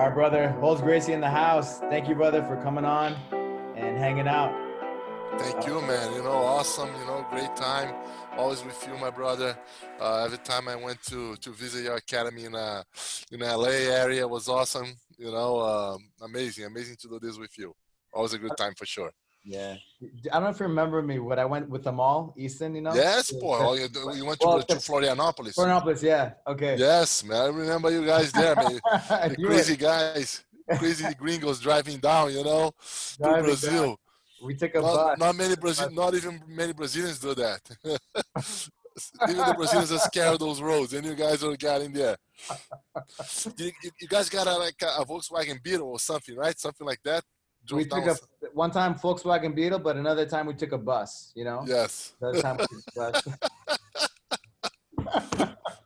All right, brother. Rolles Gracie in the house. Thank you, brother, for coming on and hanging out. Thank you, man. You know, awesome. You know, great time. Always with you, my brother. Uh, every time I went to to visit your academy in uh in LA area was awesome. You know, um, amazing, amazing to do this with you. Always a good time for sure. Yeah. I don't know if you remember me, but I went with Amal, Easton, you know? Yes, boy. Oh, you, you went to, Well, to Florianopolis. Florianopolis, yeah. Okay. Yes, man. I remember you guys there, man. The crazy guys, crazy gringos driving down, you know, to Brazil. down. We took a Not, bus. not many Brazil, not even many Brazilians do that. even the Brazilians are scared of those roads, and you guys are getting there. You, you- you guys got a, like a, a Volkswagen Beetle or something, right? Something like that. We took a one time Volkswagen Beetle, but another time we took a bus, you know? Yes, Another time we took a bus.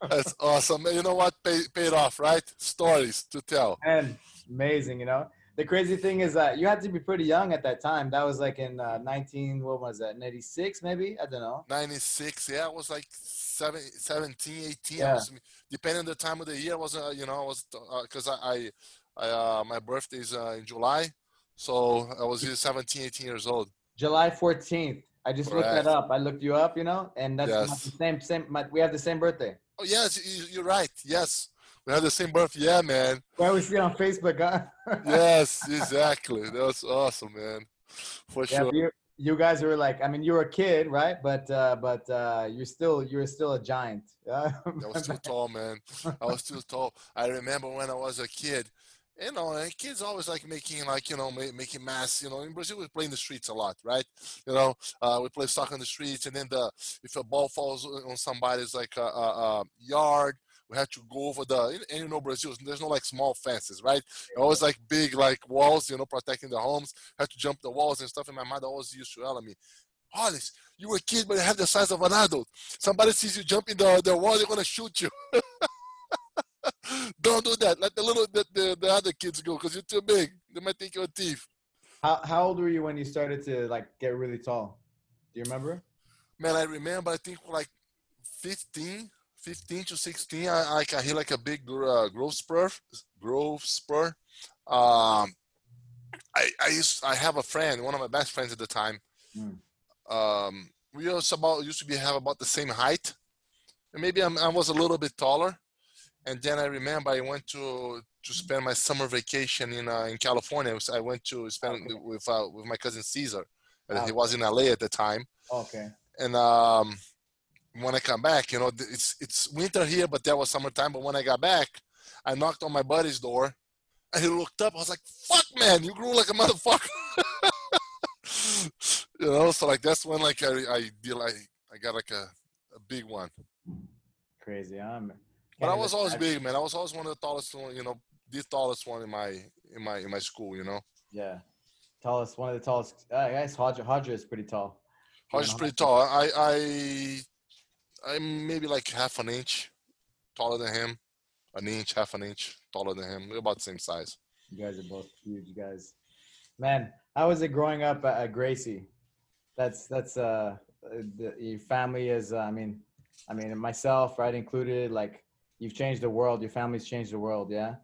that's awesome. You know what? Pay, paid off, right? Stories to tell. And amazing, you know. The crazy thing is that you had to be pretty young at that time. That was like in uh, 19, what was that, 96 maybe? I don't know. 96 yeah i was like seven, 17 18 Yeah. was, depending on the time of the year was uh, you know was because I, I, I uh, my birthday is uh, in july so i was either 17 18 years old July 14th. I just looked that up. I looked you up, you know, and that's Yes. the same. Same. My, we have the same birthday. oh yes you, you're right yes we have the same birth yeah man Why we see on Facebook, huh? yes exactly that's awesome man for yeah, sure you, you guys were like, I mean, you were a kid, right? But uh, but uh, you're still you're still a giant. I was too tall, man. I was too tall. I remember when I was a kid. You know, kids always like making like you know making mass. You know, in Brazil we play in the streets a lot, right? You know, uh, we play soccer in the streets, and then the if a ball falls on somebody's like a, a, a yard, we have to go over the. And you know, Brazil, there's no like small fences, right? Always like big like walls, you know, protecting the homes. Have to jump the walls and stuff. And my mother always used to yell at me, Rolles, you were a kid, but you have the size of an adult. Somebody sees you jumping the, the wall, they're gonna shoot you. Don't do that. Let the little the, the, the other kids go because you're too big. They might think you're a thief. How how old were you when you started to like get really tall? Do you remember? Man, I remember. I think like 15, 15 to 16. I like I hit like a big uh, growth spur. Growth spur. Um, I I used I have a friend, one of my best friends at the time. Mm. Um, we also about used to be have about the same height, and maybe I'm, I was a little bit taller. And then I remember I went to to spend my summer vacation in uh, in California. I went to spend Okay. with uh, with my cousin Caesar. and Ah, He was in LA at the time Okay. and um, when I come back, you know, it's it's winter here, but that was summertime. But when I got back, I knocked on my buddy's door, and he looked up. I was like, "Fuck, man, you grew like a motherfucker." you know, so like that's when like I I deal I I got like a, a big one. Crazy. I'm. But I was always big, man. I was always one of the tallest one, you know, the tallest one in my in my in my school. You know, Yeah. Tallest, one of the tallest. Uh, I guess Roger, Roger is pretty tall. Roger is pretty tall. I I I'm maybe like half an inch taller than him, an inch, half an inch taller than him. We're about the same size. You guys are both huge guys. Man, how was it growing up at, at Gracie? That's that's uh the, your family is uh, I mean I mean myself right included like you've changed the world your family's changed the world yeah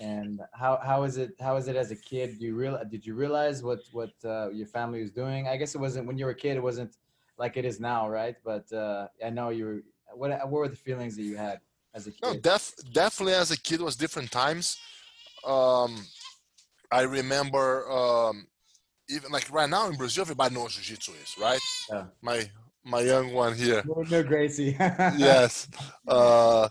and how how is it how is it as a kid do you real did you realize what what uh, your family was doing I guess it wasn't when you were a kid it wasn't like it is now right but uh, I know you were what what were the feelings that you had as a kid No, def, definitely as a kid was different times. Um, I remember um, even like right now in Brazil, everybody knows jiu-jitsu is right. Yeah. My my young one here. no, no Gracie yes. Uh,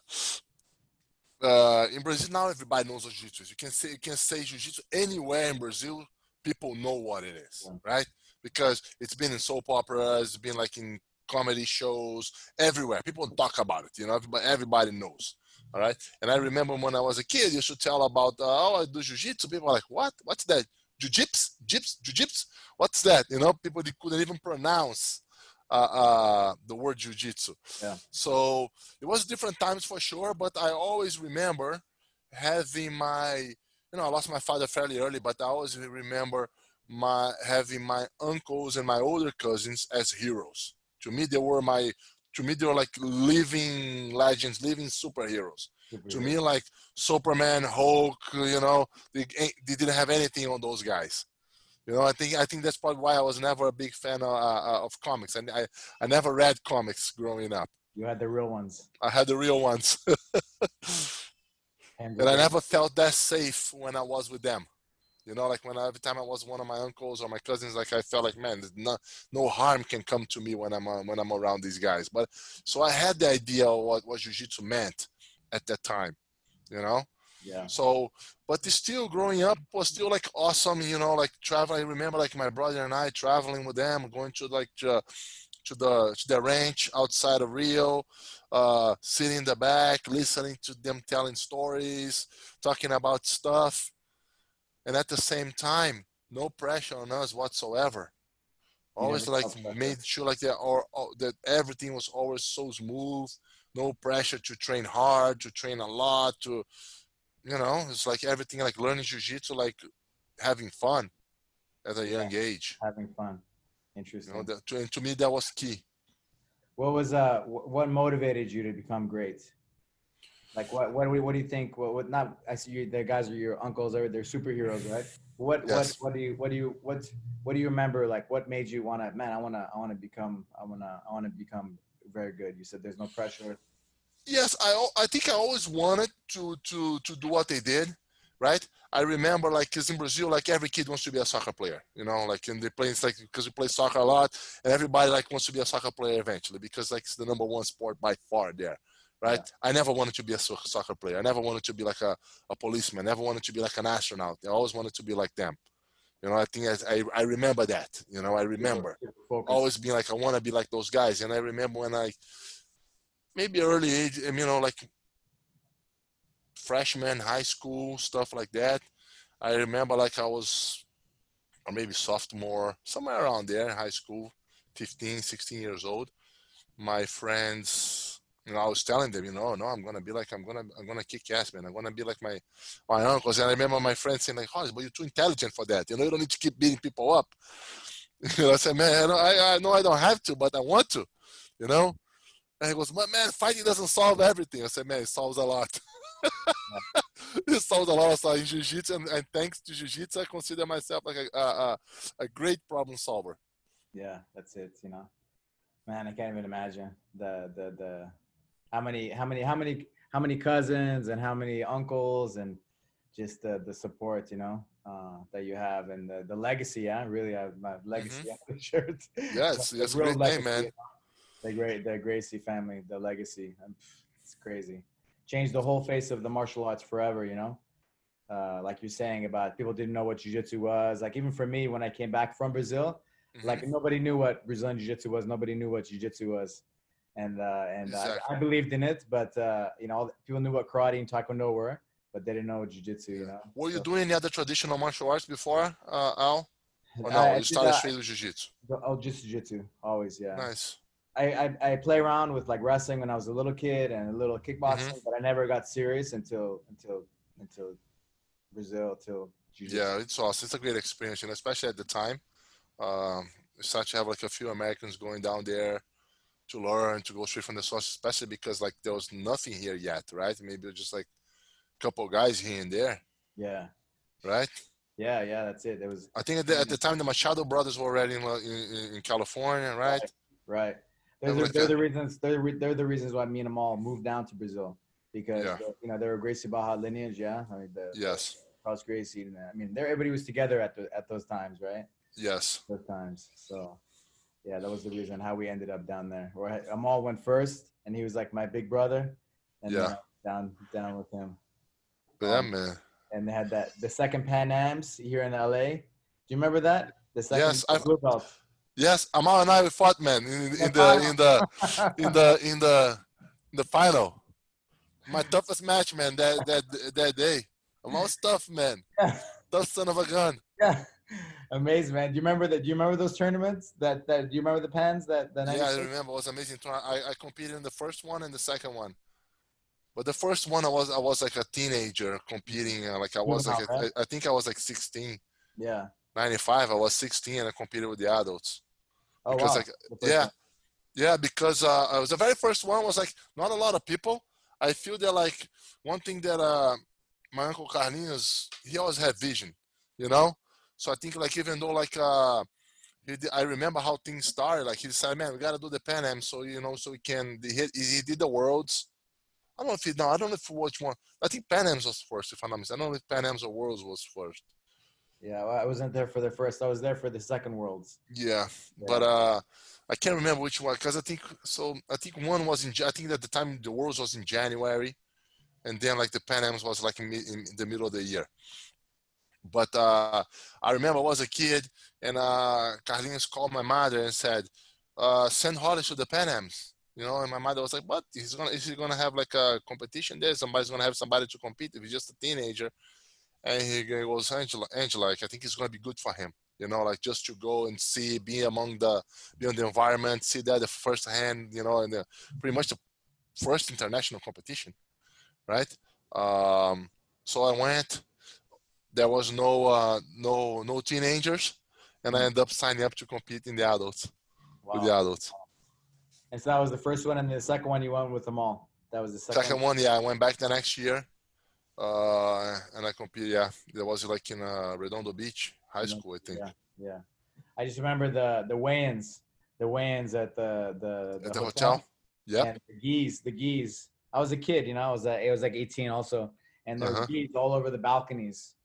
uh, in Brazil now, everybody knows what jiu-jitsu is. You can say you can say jiu-jitsu anywhere in Brazil. People know what it is, right? Because it's been in soap operas, it's been like in comedy shows, everywhere. People talk about it. You know, everybody, everybody knows. All right. And I remember when I was a kid, you should tell about uh, oh, I do jiu-jitsu. People are like, what? What's that? Jiu-jitsu? Jips? Jiu-jitsu? What's that? You know, people they couldn't even pronounce uh, uh, the word jiu-jitsu. Yeah. So it was different times for sure, but I always remember having my, you know, I lost my father fairly early, but I always remember my having my uncles and my older cousins as heroes. To me, they were my to me they were like living legends, living superheroes. To me, like Superman, Hulk, you know, they, they didn't have anything on those guys. You know, I think I think that's probably why I was never a big fan of, uh, of comics, and I I never read comics growing up. You had the real ones. I had the real ones, and, and I never felt that safe when I was with them. You know, like when I, every time I was one of my uncles or my cousins, like I felt like, man, no, no harm can come to me when I'm uh, when I'm around these guys. But so I had the idea of what what jiu-jitsu meant at that time. You know. Yeah. So, but still growing up was still like awesome. You know, like traveling. I remember like my brother and I traveling with them, going to like to, to the to the ranch outside of Rio, uh, sitting in the back, listening to them telling stories, talking about stuff and at the same time no pressure on us whatsoever always yeah, like made sure like that or, or, that everything was always so smooth no pressure to train hard to train a lot to you know it's like everything like learning jiu-jitsu like having fun at a young age having fun interesting you know, that, to, and to me that was key what was uh what motivated you to become great like what what do we, what do you think? What what not? I see you. The guys are your uncles. Are they're superheroes, right? What yes. what what do you what do you what what do you remember? Like what made you want to? Man, I wanna I wanna become I wanna I wanna become very good. You said there's no pressure. Yes, I I think I always wanted to to to do what they did, right? I remember like because in Brazil, like every kid wants to be a soccer player, you know, like in the plains, like because we play soccer a lot, and everybody like wants to be a soccer player eventually because like it's the number one sport by far there right? Yeah. I never wanted to be a soccer player. I never wanted to be like a, a policeman. I never wanted to be like an astronaut. I always wanted to be like them. You know, I think I, I, I remember that. You know, I remember always being like, I want to be like those guys. And I remember when I, maybe early age, um, you know, like freshman, high school, stuff like that. I remember like I was, or maybe sophomore, somewhere around there, in high school, 15, 16 years old. My friends, you know, I was telling them, you know, no, I'm gonna be like, I'm gonna, I'm gonna kick ass, man. I'm gonna be like my, my uncles. And I remember my friends saying like, Horace, but you're too intelligent for that. You know, you don't need to keep beating people up. you know, I said, man, I, I know I don't have to, but I want to. You know. And he goes, man, fighting doesn't solve everything. I said, man, it solves a lot. it solves a lot of stuff in jiu-jitsu, and, and thanks to jiu-jitsu, I consider myself like a, a, a great problem solver. Yeah, that's it. You know, man, I can't even imagine the the the how many how many how many how many cousins and how many uncles and just the the support you know uh, that you have and the, the legacy yeah really have my legacy mm-hmm. shirt yes that's a great legacy, name man the great the gracie family the legacy it's crazy changed the whole face of the martial arts forever you know uh, like you're saying about people didn't know what jiu-jitsu was like even for me when i came back from brazil mm-hmm. like nobody knew what brazilian jiu-jitsu was nobody knew what jiu-jitsu was and uh, and exactly. I, I, believed in it. But uh, you know, people knew what karate and taekwondo were, but they didn't know what jiu-jitsu. You know. Were you so, doing any other traditional martial arts before, uh, Al? Or no, I, you started straight with jiu-jitsu. Oh, just jiu-jitsu, always, yeah. Nice. I, I, I play around with like wrestling when I was a little kid and a little kickboxing, mm-hmm. but I never got serious until until until Brazil, till jiu-jitsu. Yeah, it's awesome. It's a great experience, and especially at the time. Um, such to have like a few Americans going down there to learn to go straight from the source, especially because like there was nothing here yet, right? Maybe just like a couple guys here and there. Yeah. Right. Yeah, yeah, that's it. It was. I think at the, at the time the Machado brothers were already in in, in California, right? Right. right. They're, the, they're the reasons. They're, they're the reasons why me and Amal moved down to Brazil because yeah. you know they were Gracie Barra lineage, yeah. I mean the yes. Cross Gracie, and I mean everybody was together at the at those times, right? Yes. Those times. So yeah, that was the reason how we ended up down there. Where Amal went first, and he was like my big brother, and yeah, down down with him. Yeah, um, man. And they had that the second Pan Am's here in LA. Do you remember that? The second yes, I, yes, Amal and I fought, man, in, in, in the in the in the in the in the final. My toughest match, man. That that that day. Amal's tough, man. Yeah. Tough son of a gun. Yeah. Amazing, man. Do you remember that? Do you remember those tournaments? That that do you remember the pans that that? Yeah, I remember. It was amazing. I I competed in the first one and the second one. But the first one, I was I was like a teenager competing. Uh, like I was like a, I think I was like 16. Yeah. 95. I was 16 and I competed with the adults. Oh because wow. like yeah, Yeah, because uh, it was the very first one was like not a lot of people. I feel that like one thing that uh, my uncle Carlinhos he always had vision, you know. So I think like even though like uh, he did, I remember how things started. Like he said, man, we gotta do the Pan Am, so you know, so we can. He, he did the worlds. I don't know if he no, I don't know if which one. I think Pan Am's was first, if I'm not mistaken. I don't know if Pan Am's or Worlds was first. Yeah, well, I wasn't there for the first. I was there for the second Worlds. Yeah, yeah. but uh, I can't remember which one because I think so. I think one was in. I think at the time the Worlds was in January, and then like the Pan Am's was like in, in the middle of the year. But uh, I remember I was a kid, and uh, Carlinhos called my mother and said, uh, "Send Holly to the Pan Am's." You know, and my mother was like, "What? He's gonna is he gonna have like a competition there? Somebody's gonna have somebody to compete if he's just a teenager." And he goes, "Angela, Angela, like, I think it's gonna be good for him." You know, like just to go and see, be among the, be in the environment, see that the first hand, you know, and the, pretty much the first international competition, right? Um, so I went. There was no uh, no no teenagers, and I ended up signing up to compete in the adults wow. with the adults. And so that was the first one, and the second one you went with Amal. That was the second, second one. Yeah, I went back the next year, uh, and I competed. Yeah, that was like in uh, Redondo Beach High School, I think. Yeah, yeah. I just remember the the weigh-ins, the weigh-ins at the the, the, at the hotel. hotel. Yeah. the geese, the geese. I was a kid, you know. I was uh, it was like 18 also, and there uh-huh. geese all over the balconies,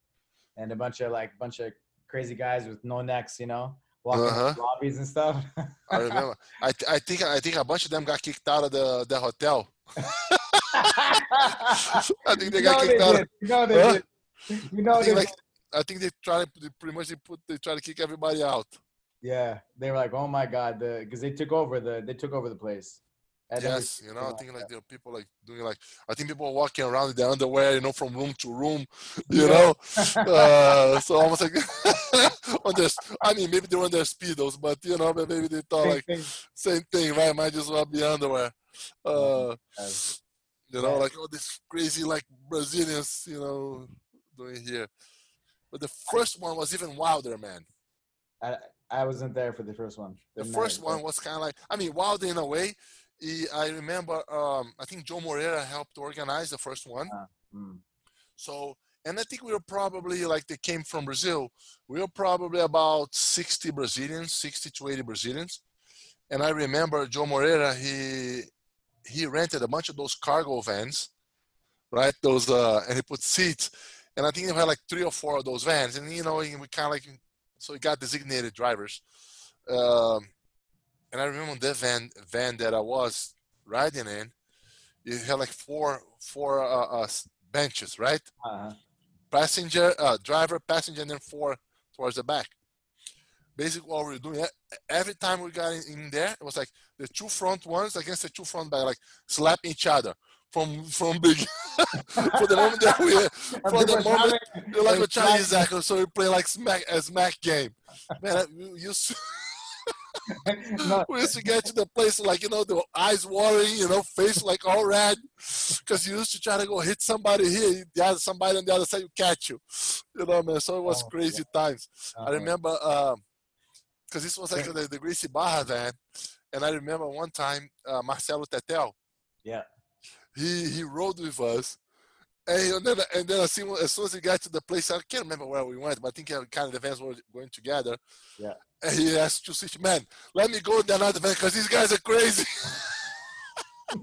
and a bunch of like bunch of crazy guys with no necks, you know walking uh-huh. lobbies and stuff. I remember. I, th- I think I think a bunch of them got kicked out of the, the hotel. I think they got kicked they out. Did. You know they huh? did. You know I think, like, I think they try to pretty much they put they try to kick everybody out. Yeah, they were like, "Oh my god," because they took over the they took over the place yes, you know, I think like there are people like doing like I think people are walking around in their underwear, you know, from room to room, you know. uh, so almost like on this. I mean, maybe they were on their speedos, but you know, maybe they thought like same thing, right? Might just well be underwear. Uh, you know, like all these crazy like Brazilians, you know, doing here. But the first one was even wilder, man. I I wasn't there for the first one. The, first one was kind of like I mean, wilder in a way I remember, um, I think Joe Moreira helped organize the first one. Uh, mm. So, and I think we were probably like they came from Brazil. We were probably about 60 Brazilians, 60 to 80 Brazilians. And I remember Joe Moreira, he he rented a bunch of those cargo vans, right? Those uh, and he put seats, and I think he had like three or four of those vans, and you know, we kind of like so he got designated drivers. Um, and I remember that van van that I was riding in, it had like four four uh, uh, benches, right? Uh-huh. Passenger, uh, driver, passenger, and then four towards the back. Basically, what we were doing every time we got in, in, there, it was like the two front ones against the two front back, like slapping each other from from big. for the moment that we, for the moment, like a Chinese actor, So we play like smack a smack game. Man, you. we used to get to the place like you know the eyes watering, you know, face like all red, because you used to try to go hit somebody here, the other somebody on the other side, you catch you, you know, man. So it was oh, crazy yeah. times. Uh-huh. I remember because um, this was like the, the Gracie Barra van, and I remember one time uh, Marcelo Tetel. Yeah. He he rode with us, and then, and then as soon, as soon as we got to the place, I can't remember where we went, but I think kind of the vans were going together. Yeah. And he asked to see, man, let me go in another van because these guys are crazy.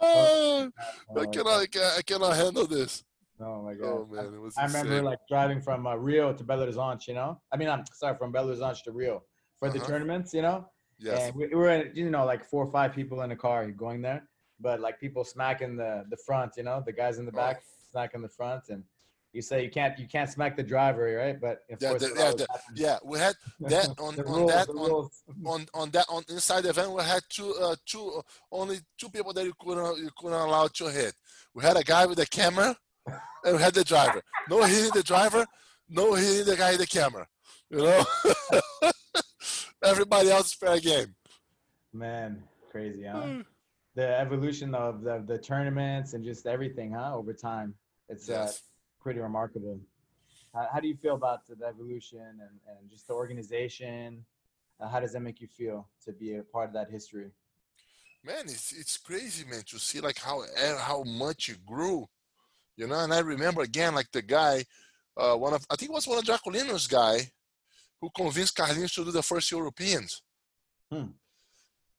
oh, I cannot, I cannot handle this. Oh my god! Oh man, it was. I remember like driving from uh, Rio to Belo Horizonte. You know, I mean, I'm sorry, from Belo Horizonte to Rio for uh-huh. the tournaments. You know, yes. And we, we were, you know, like four or five people in a car going there but like people smacking the the front, you know, the guys in the back oh. smacking the front, and you say you can't you can't smack the driver, right? But of yeah, course, the, yeah, the, yeah, we had that on, on rules, that on, on, on that on inside the event. We had two uh, two only two people that you couldn't you couldn't allow to hit. We had a guy with a camera, and we had the driver. No hitting the driver, no hitting the guy in the camera. You know, everybody else fair game. Man, crazy, huh? Hmm the evolution of the, the tournaments and just everything, huh? Over time, it's uh, yes. uh, pretty remarkable. How, how, do you feel about the evolution and, and just the organization? Uh, how does that make you feel to be a part of that history? Man, it's it's crazy, man, to see like how eh, how much it grew, you know. And I remember again, like the guy, uh, one of I think it was one of Draculino's guy, who convinced Carlinhos to do the first Europeans. Hmm.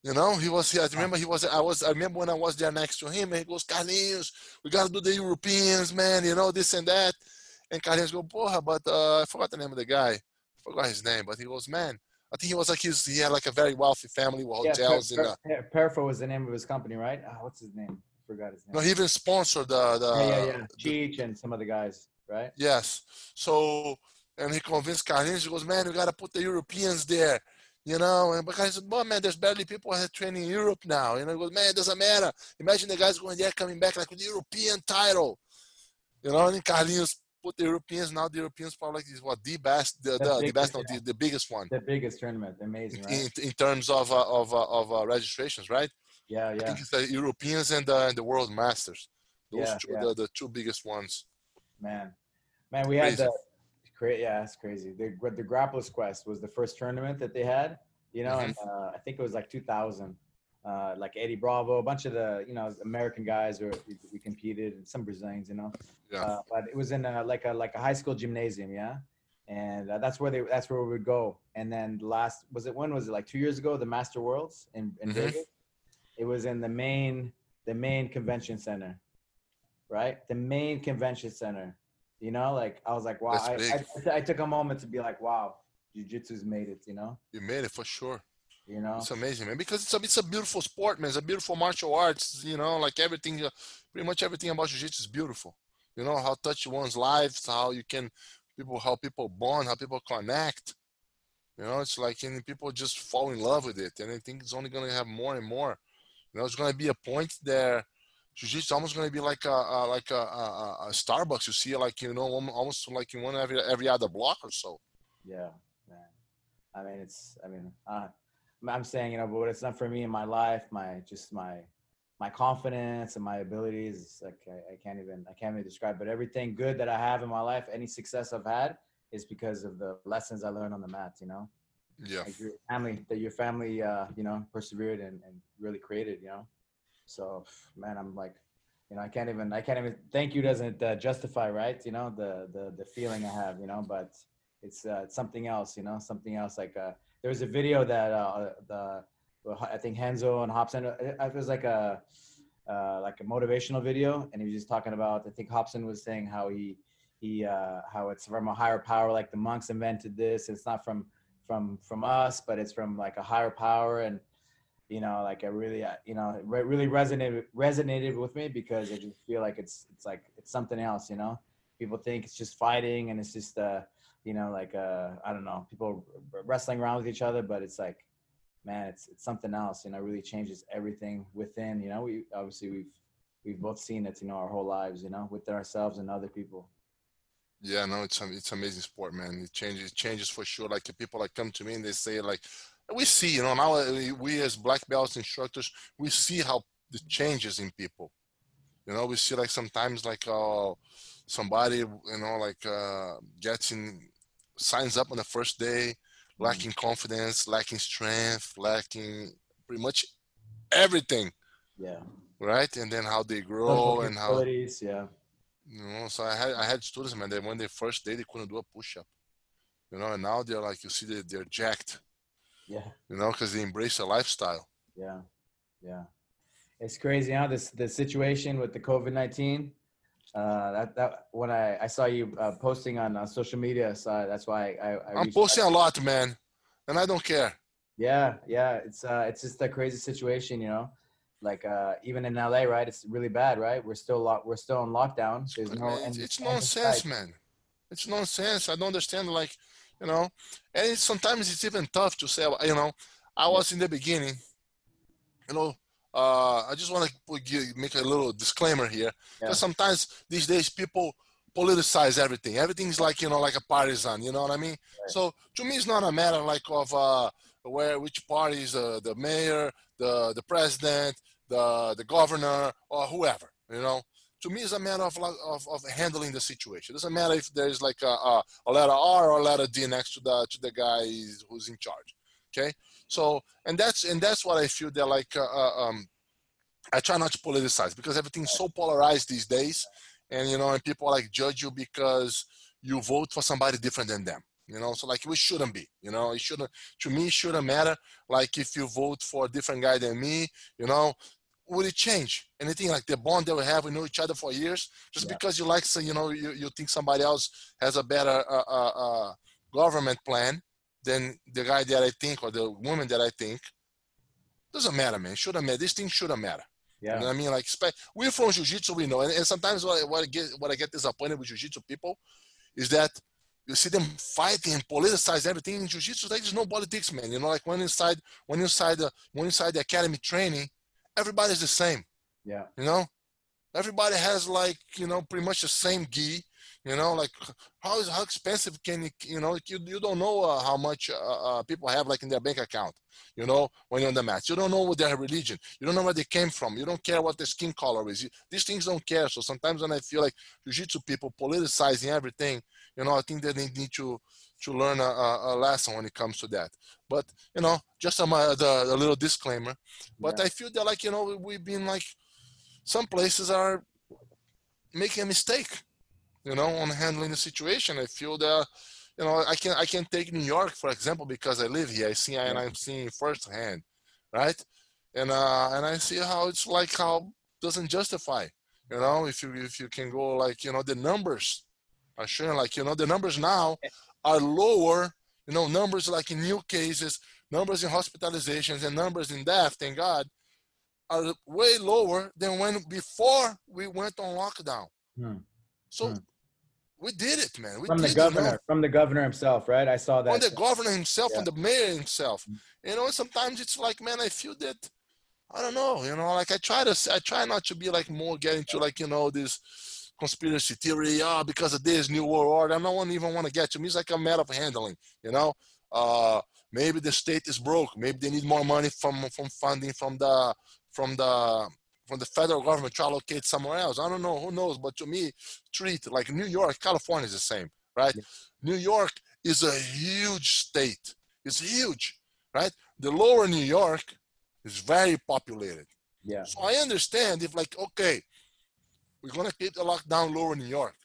You know, he was. I remember he was. I was. I remember when I was there next to him, and he goes, "Carlinhos, we got to do the Europeans, man. You know this and that." And Carlinhos go, "Porra, but uh, I forgot the name of the guy. I forgot his name, but he goes, man." I think he was like his. He had like a very wealthy family with hotels. Yeah, per, per, Perfo was the name of his company, right? Oh, what's his name? Forgot his name. No, he even sponsored the the. Yeah, yeah, yeah. Cheech and some of the guys, right? Yes. So and he convinced Carlinhos. He goes, "Man, we gotta put the Europeans there." You know, and because he said, "Well, man, there's barely people are training in Europe now." You know, he goes, "Man, it doesn't matter. Imagine the guys going there, coming back like with the European title." You know, and Carlinhos put the Europeans now. The Europeans probably like is what the best, the, the, the, the best, no, the, the biggest one. The biggest tournament, amazing, right? In, in terms of uh, of uh, of uh, registrations, right? Yeah, yeah. I think it's the Europeans and the and the World Masters. Those yeah, two, yeah. The, the two biggest ones. Man, man, we Crazy. had the yeah, it's crazy. The the Grappler's Quest was the first tournament that they had, you know, mm-hmm. and uh, I think it was like 2000. Uh, like Eddie Bravo, a bunch of the you know American guys were we, we competed, and some Brazilians, you know. Yeah. Uh, but it was in a, like a like a high school gymnasium, yeah. And uh, that's where they that's where we would go. And then last was it when was it like two years ago the Master Worlds in, in mm-hmm. Vegas? It was in the main the main convention center, right? The main convention center. You know, like I was like, wow. I, I, I, took a moment to be like, wow, jiu-jitsu's made it. You know. You made it for sure. You know, it's amazing, man. Because it's a it's a beautiful sport, man. It's a beautiful martial arts. You know, like everything, uh, pretty much everything about jiu-jitsu is beautiful. You know how touch one's lives, how you can people, how people bond, how people connect. You know, it's like and people just fall in love with it, and I think it's only going to have more and more. You know, it's going to be a point there jiu-jitsu almost going to be like a, a like a, a, a, Starbucks. You see, like you know, almost like in one every every other block or so. Yeah, man. I mean, it's. I mean, uh, I'm saying you know, but what it's not for me in my life, my just my my confidence and my abilities, like I, I can't even I can't even describe. But everything good that I have in my life, any success I've had, is because of the lessons I learned on the mat. You know. Yeah. Like your family, that your family, uh, you know, persevered and, and really created. You know. So man, I'm like, you know, I can't even, I can't even. Thank you doesn't uh, justify, right? You know, the the the feeling I have, you know, but it's uh, it's something else, you know, something else. Like uh, there was a video that uh, the I think Renzo and Robson, uh, it was like a uh, like a motivational video, and he was just talking about. I think Robson was saying how he he uh, how it's from a higher power, like the monks invented this. It's not from from from us, but it's from like a higher power and you know like i really uh, you know it really resonated resonated with me because i just feel like it's it's like it's something else you know? People think it's just fighting and it's just uh you know like uh i don't know people wrestling around with each other but it's like man it's it's something else you know really changes everything within you know? We obviously we've we've both seen it you know our whole lives you know with ourselves and other people. Yeah no it's it's amazing sport man. It changes it changes for sure. Like people like come to me and they say like we see, you know, now uh, we as black belts instructors, we see how the changes in people. You know, we see like sometimes like uh, somebody, you know, like uh, gets in, signs up on the first day, lacking confidence, lacking strength, lacking pretty much everything. Yeah. Right, and then how they grow and how. Yeah. You know, so I had I had students, man, that when they first day they couldn't do a push up. You know, and now they're like you see they they're jacked yeah. You know, because they embrace a lifestyle. Yeah. Yeah. It's crazy now. This the situation with the COVID nineteen. Uh, that that when I, I saw you uh, posting on uh, social media, so that's why I, I am posting out. a lot, man, and I don't care. Yeah, yeah, it's uh, it's just a crazy situation, you know. Like uh, even in LA, right? It's really bad, right? We're still lock, we're still in lockdown. There's no. It's, it's nonsense, man. It's nonsense. I don't understand. Like you know? And it's, sometimes it's even tough to say you know i was in the beginning you know uh, i just want to make a little disclaimer here. Because yeah. sometimes these days people politicize everything. Everything's like you know like a partisan you know what i mean? Right. so to me it's not a matter like of uh, where which party is uh, the mayor the the president the the governor or whoever you know to me it's a matter of, of, of handling the situation. It doesn't matter if there's like a, a, a, letter R or a letter D next to the to the guy who's in charge. Okay, so and that's and that's what I feel that like uh, uh, um, I try not to politicize because everything's so polarized these days, and you know, and people like judge you because you vote for somebody different than them. You know, so like we shouldn't be. You know, it shouldn't. To me, it shouldn't matter. Like if you vote for a different guy than me, you know, would it change? Anything like the bond that we have we know each other for years? Just yeah. because you like so you know you, you think somebody else has a better uh, uh, uh, government plan than the guy that i think or the woman that i think doesn't matter man. Shouldn't matter this thing shouldn't matter. Yeah you know i mean? Like we're from jiu-jitsu we know. And, and sometimes what I, what I get what i get disappointed with jiu-jitsu people is that you see them fighting and politicize everything in jiu-jitsu. There's no politics man. You know like when inside when inside the when inside the academy training everybody's the same. Yeah. You know, everybody has like you know pretty much the same gi. You know, like how is how expensive can you you know you you don't know uh, how much uh, uh, people have like in their bank account. You know, when you're on the match, you don't know what their religion. You don't know where they came from. You don't care what their skin color is. You, these things don't care. So sometimes when I feel like jiu-jitsu people politicizing everything, you know, I think that they need to to learn a, a, lesson when it comes to that. But you know, just a, the, a little disclaimer. But yeah. I feel that like you know we've been like some places are making a mistake, you know, on handling the situation. I feel that you know I can I can take New York for example because I live here. I see and I'm seeing firsthand, right? And uh and I see how it's like how doesn't justify. You know, if you if you can go like you know the numbers are showing like you know the numbers now are lower, you know, numbers like in new cases, numbers in hospitalizations, and numbers in death, thank God, are way lower than when before we went on lockdown. Hmm. So hmm. we did it, man. We from the governor, know, from the governor himself, right? I saw that. From the governor himself, yeah. from the mayor himself. Hmm. You know, sometimes it's like, man, I feel that I don't know, you know, like I try to I try not to be like more getting to like, you know, this conspiracy theory, oh, because of this new world order. I don't even want to get to me. It's like a matter of handling, you know. Uh, maybe the state is broke. Maybe they need more money from from funding from the from the from the federal government to allocate somewhere else. I don't know. Who knows? But to me, treat like New York, California is the same, right? Yeah. New York is a huge state. It's huge, right? The lower New York is very populated. Yeah. So I understand if like okay, we're going to keep the lockdown lower in New York.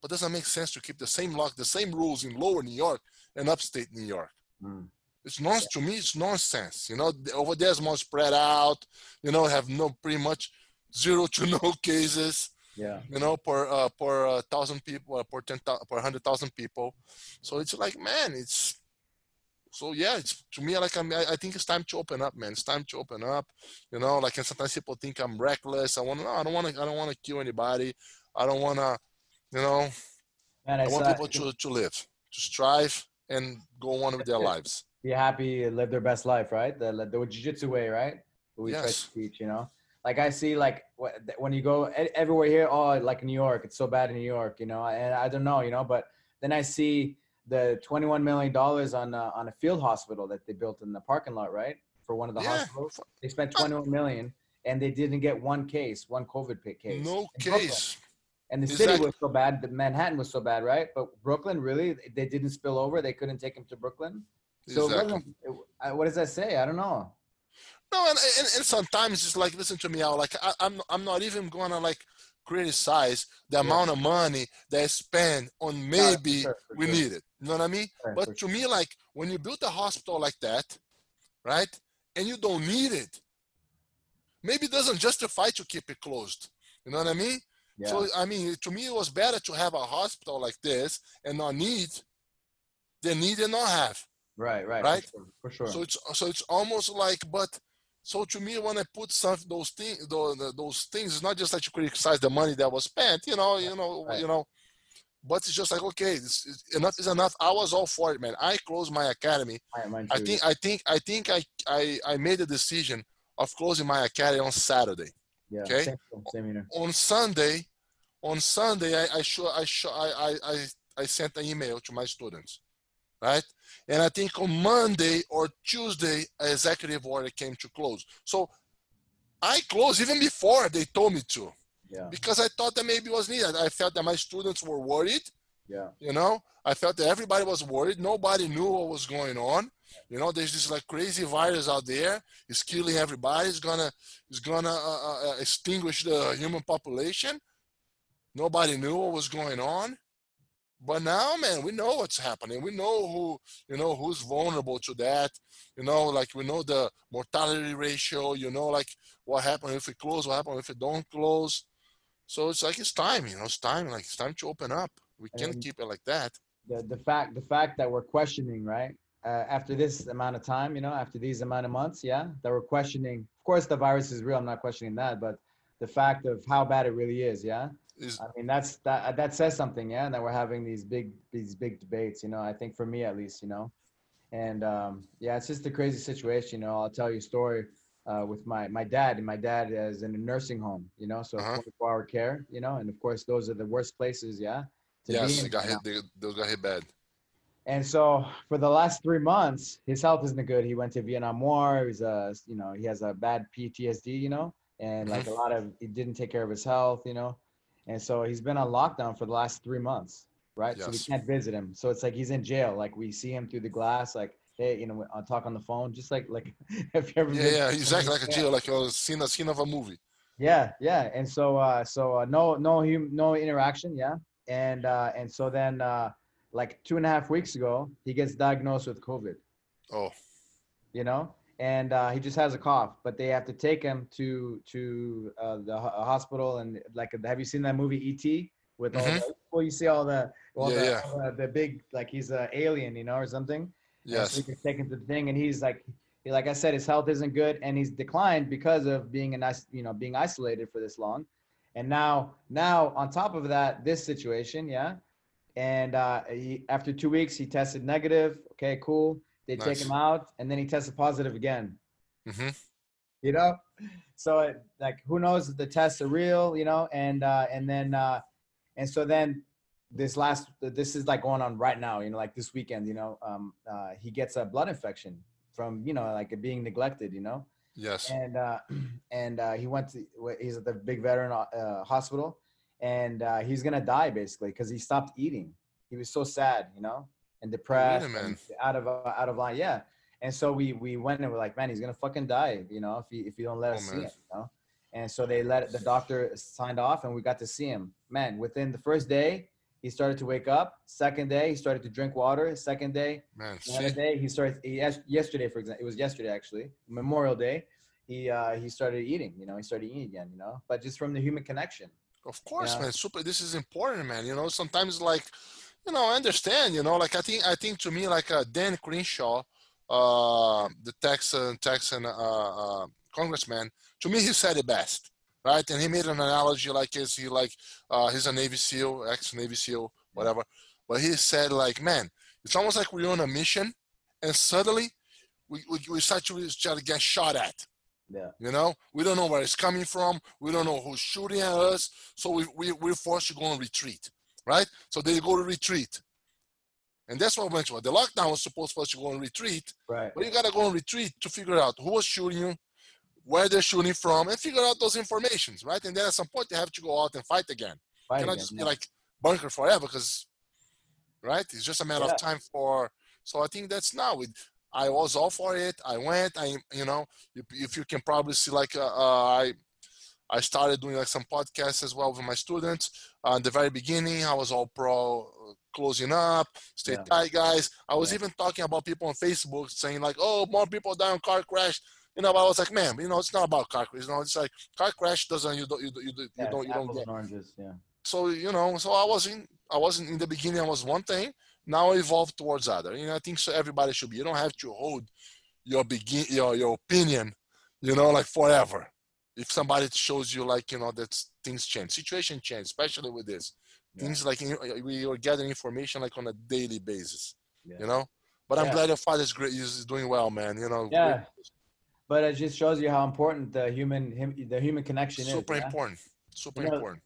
But doesn't make sense to keep the same lock, the same rules in lower New York and upstate New York. Mm. It's non to me. It's nonsense. You know, over there's more spread out. You know, have no pretty much zero to no cases. Yeah. You know, per uh, per uh, thousand people, uh, per ten per hundred thousand people. So it's like, man, it's so yeah, it's to me like I'm, I think it's time to open up, man. It's time to open up. You know, like and sometimes people think I'm reckless. I want to. No, I don't want to. I don't want to kill anybody. I don't want to. You know, man, I, I want people to to live, to strive, and go on with their lives. Be happy, live their best life, right? The the jiu-jitsu way, right? we yes. try to teach, you know. Like I see, like when you go everywhere here, oh, like New York, it's so bad in New York, you know. And I don't know, you know, but then I see the 21 million dollars on uh, on a field hospital that they built in the parking lot, right? For one of the yeah. hospitals, they spent 21 million, and they didn't get one case, one COVID case. No case. And the city was so bad. The Manhattan was so bad, right? But Brooklyn, really, they didn't spill over. They couldn't take him to Brooklyn. So exactly. what does that say? I don't know. No, and, and, and sometimes it's like, listen to me out. Like I, I'm I'm not even gonna like criticize the yeah. amount of money that I spend on maybe sure, we sure. need it. You know what I mean? Sure, but to me, like when you build a hospital like that, right, and you don't need it, maybe it doesn't justify to keep it closed. You know what I mean? Yeah. So I mean, to me, it was better to have a hospital like this and not need than need and not have. Right, right, right, for sure. For sure. So it's so it's almost like, but so to me, when I put some those things, those, those things, it's not just that you criticize the money that was spent, you know, you know, right. you know, but it's just like okay, this enough is enough. I was all for it, man. I closed my academy. I think, I think, I think, I, I, I made the decision of closing my academy on Saturday. Yeah, okay. Same, same on Sunday, on Sunday, I, I show, I, show, I, I, I sent an email to my students, right? And I think on Monday or Tuesday, an executive order came to close. So I closed even before they told me to. Yeah. Because I thought that maybe it was needed. I felt that my students were worried, Yeah. You know, I felt that everybody was worried. Nobody knew what was going on. You know, there's this like crazy virus out there. It's killing everybody. It's gonna, it's gonna uh, uh, uh extinguish the human population. Nobody knew what was going on. But now, man, we know what's happening. We know who, you know, who's vulnerable to that. You know, like we know the mortality ratio. You know, like what happened if we close, what happened if we don't close. So it's like it's time. You know, it's time. Like it's time to open up. We can't And- keep it like that. the the fact the fact that we're questioning right uh, after this amount of time you know after these amount of months yeah that we're questioning of course the virus is real i'm not questioning that but the fact of how bad it really is yeah Is i mean that's that that says something yeah that we're having these big these big debates you know i think for me at least you know and um yeah it's just a crazy situation you know i'll tell you a story uh, with my my dad and my dad is in a nursing home you know so Uh-huh. 24 hour care you know and of course those are the worst places yeah yes, got hit. They, those got hit bad. and so for the last three months, his health isn't good. He went to Vietnam War. He's a, you know, he has a bad PTSD, you know, and like a lot of, he didn't take care of his health, you know, and so he's been on lockdown for the last three months, right? Yes. So we can't visit him. So it's like he's in jail. Like we see him through the glass, like hey, you know, I'll talk on the phone, just like like if you ever Yeah, yeah, exactly like a jail, like a scene, a scene of a movie. yeah, yeah. And so uh so uh, no no hum- no interaction, yeah. And uh and so then uh like two and a half weeks ago, he gets diagnosed with COVID, Oh, you know? And uh he just has a cough, but they have to take him to to uh, the ho- hospital and like have you seen that movie ET with all Mhm. the well you see all the all Yeah, the, yeah. all the the big like he's an alien, you know, or something. And yes. gets taken to the thing, and he's like, he, like I said, his health isn't good, and he's declined because of being a nice, you know, being isolated for this long, and now, now on top of that, this situation, yeah, and uh, he, after two weeks, he tested negative. Okay, cool. They take him out, and then he tested positive again. hmm You know, so it, like who knows if the tests are real, you know, and uh, and then uh, and so then this last this is like going on right now you know like this weekend you know um uh he gets a blood infection from you know like being neglected you know? Yes. and uh and uh he went to he's at the big veteran uh, hospital and uh he's gonna die basically because he stopped eating. He was so sad you know and depressed and out of uh, out of line yeah. And so we we went and we're like man he's gonna fucking die you know if you if you don't let Oh, us see man. him you know? And so they let the doctor signed off and we got to see him. Man within the first day he started to wake up second day he started to drink water second day Man, day he started he, yes- yesterday for example it was yesterday actually memorial day he uh he started eating you know he started eating again you know but just from the human connection Of course, Yeah. man. Super. This is important, man. You know, sometimes like, you know, I understand. You know, like I think I think to me like uh, Dan Crenshaw, uh, the Texan Texan uh, uh, congressman. To me, he said it best, right? And he made an analogy like is he like uh, he's a Navy SEAL, ex Navy SEAL, whatever. But he said like, man, it's almost like we're on a mission, and suddenly we we, we start to start to get shot at. yeah You know, we don't know where it's coming from. We don't know who's shooting at us. So we, we, we're forced to go on retreat, right? So they go to retreat. And that's what went to The lockdown was supposed for us to go on retreat, right but you got to go on retreat to figure out who was shooting you, where they're shooting from, and figure out those informations, right? And then at some point, they have to go out and fight again. Fight cannot again, just yeah. be like bunker forever because, right? It's just a matter Yeah. of time for. So I think that's now. It, I was all for it. I went. I, you know, if, if you can probably see, like, uh, uh, I, I started doing like some podcasts as well with my students. Uh, at the very beginning, I was all pro uh, closing up, stay Yeah. tight, guys. I was Yeah. even talking about people on Facebook saying like, "Oh, more people die in car crash." You know, but I was like, "Man, you know, it's not about car crash. You know, it's like car crash doesn't you don't you, don't- you, don't- you yeah, don't you don't get." oranges yeah so you know so i wasn't i wasn't in the beginning i was one thing now I evolved towards other you know i think so everybody should be you don't have to hold your begin your your opinion you know like forever if somebody shows you like you know that things change situation change especially with this Yeah. things like we are gathering information like on a daily basis yeah, you know but i'm glad your father's great He's doing well man you know yeah. But it just shows you how important the human him, the human connection super is yeah? important super You know, important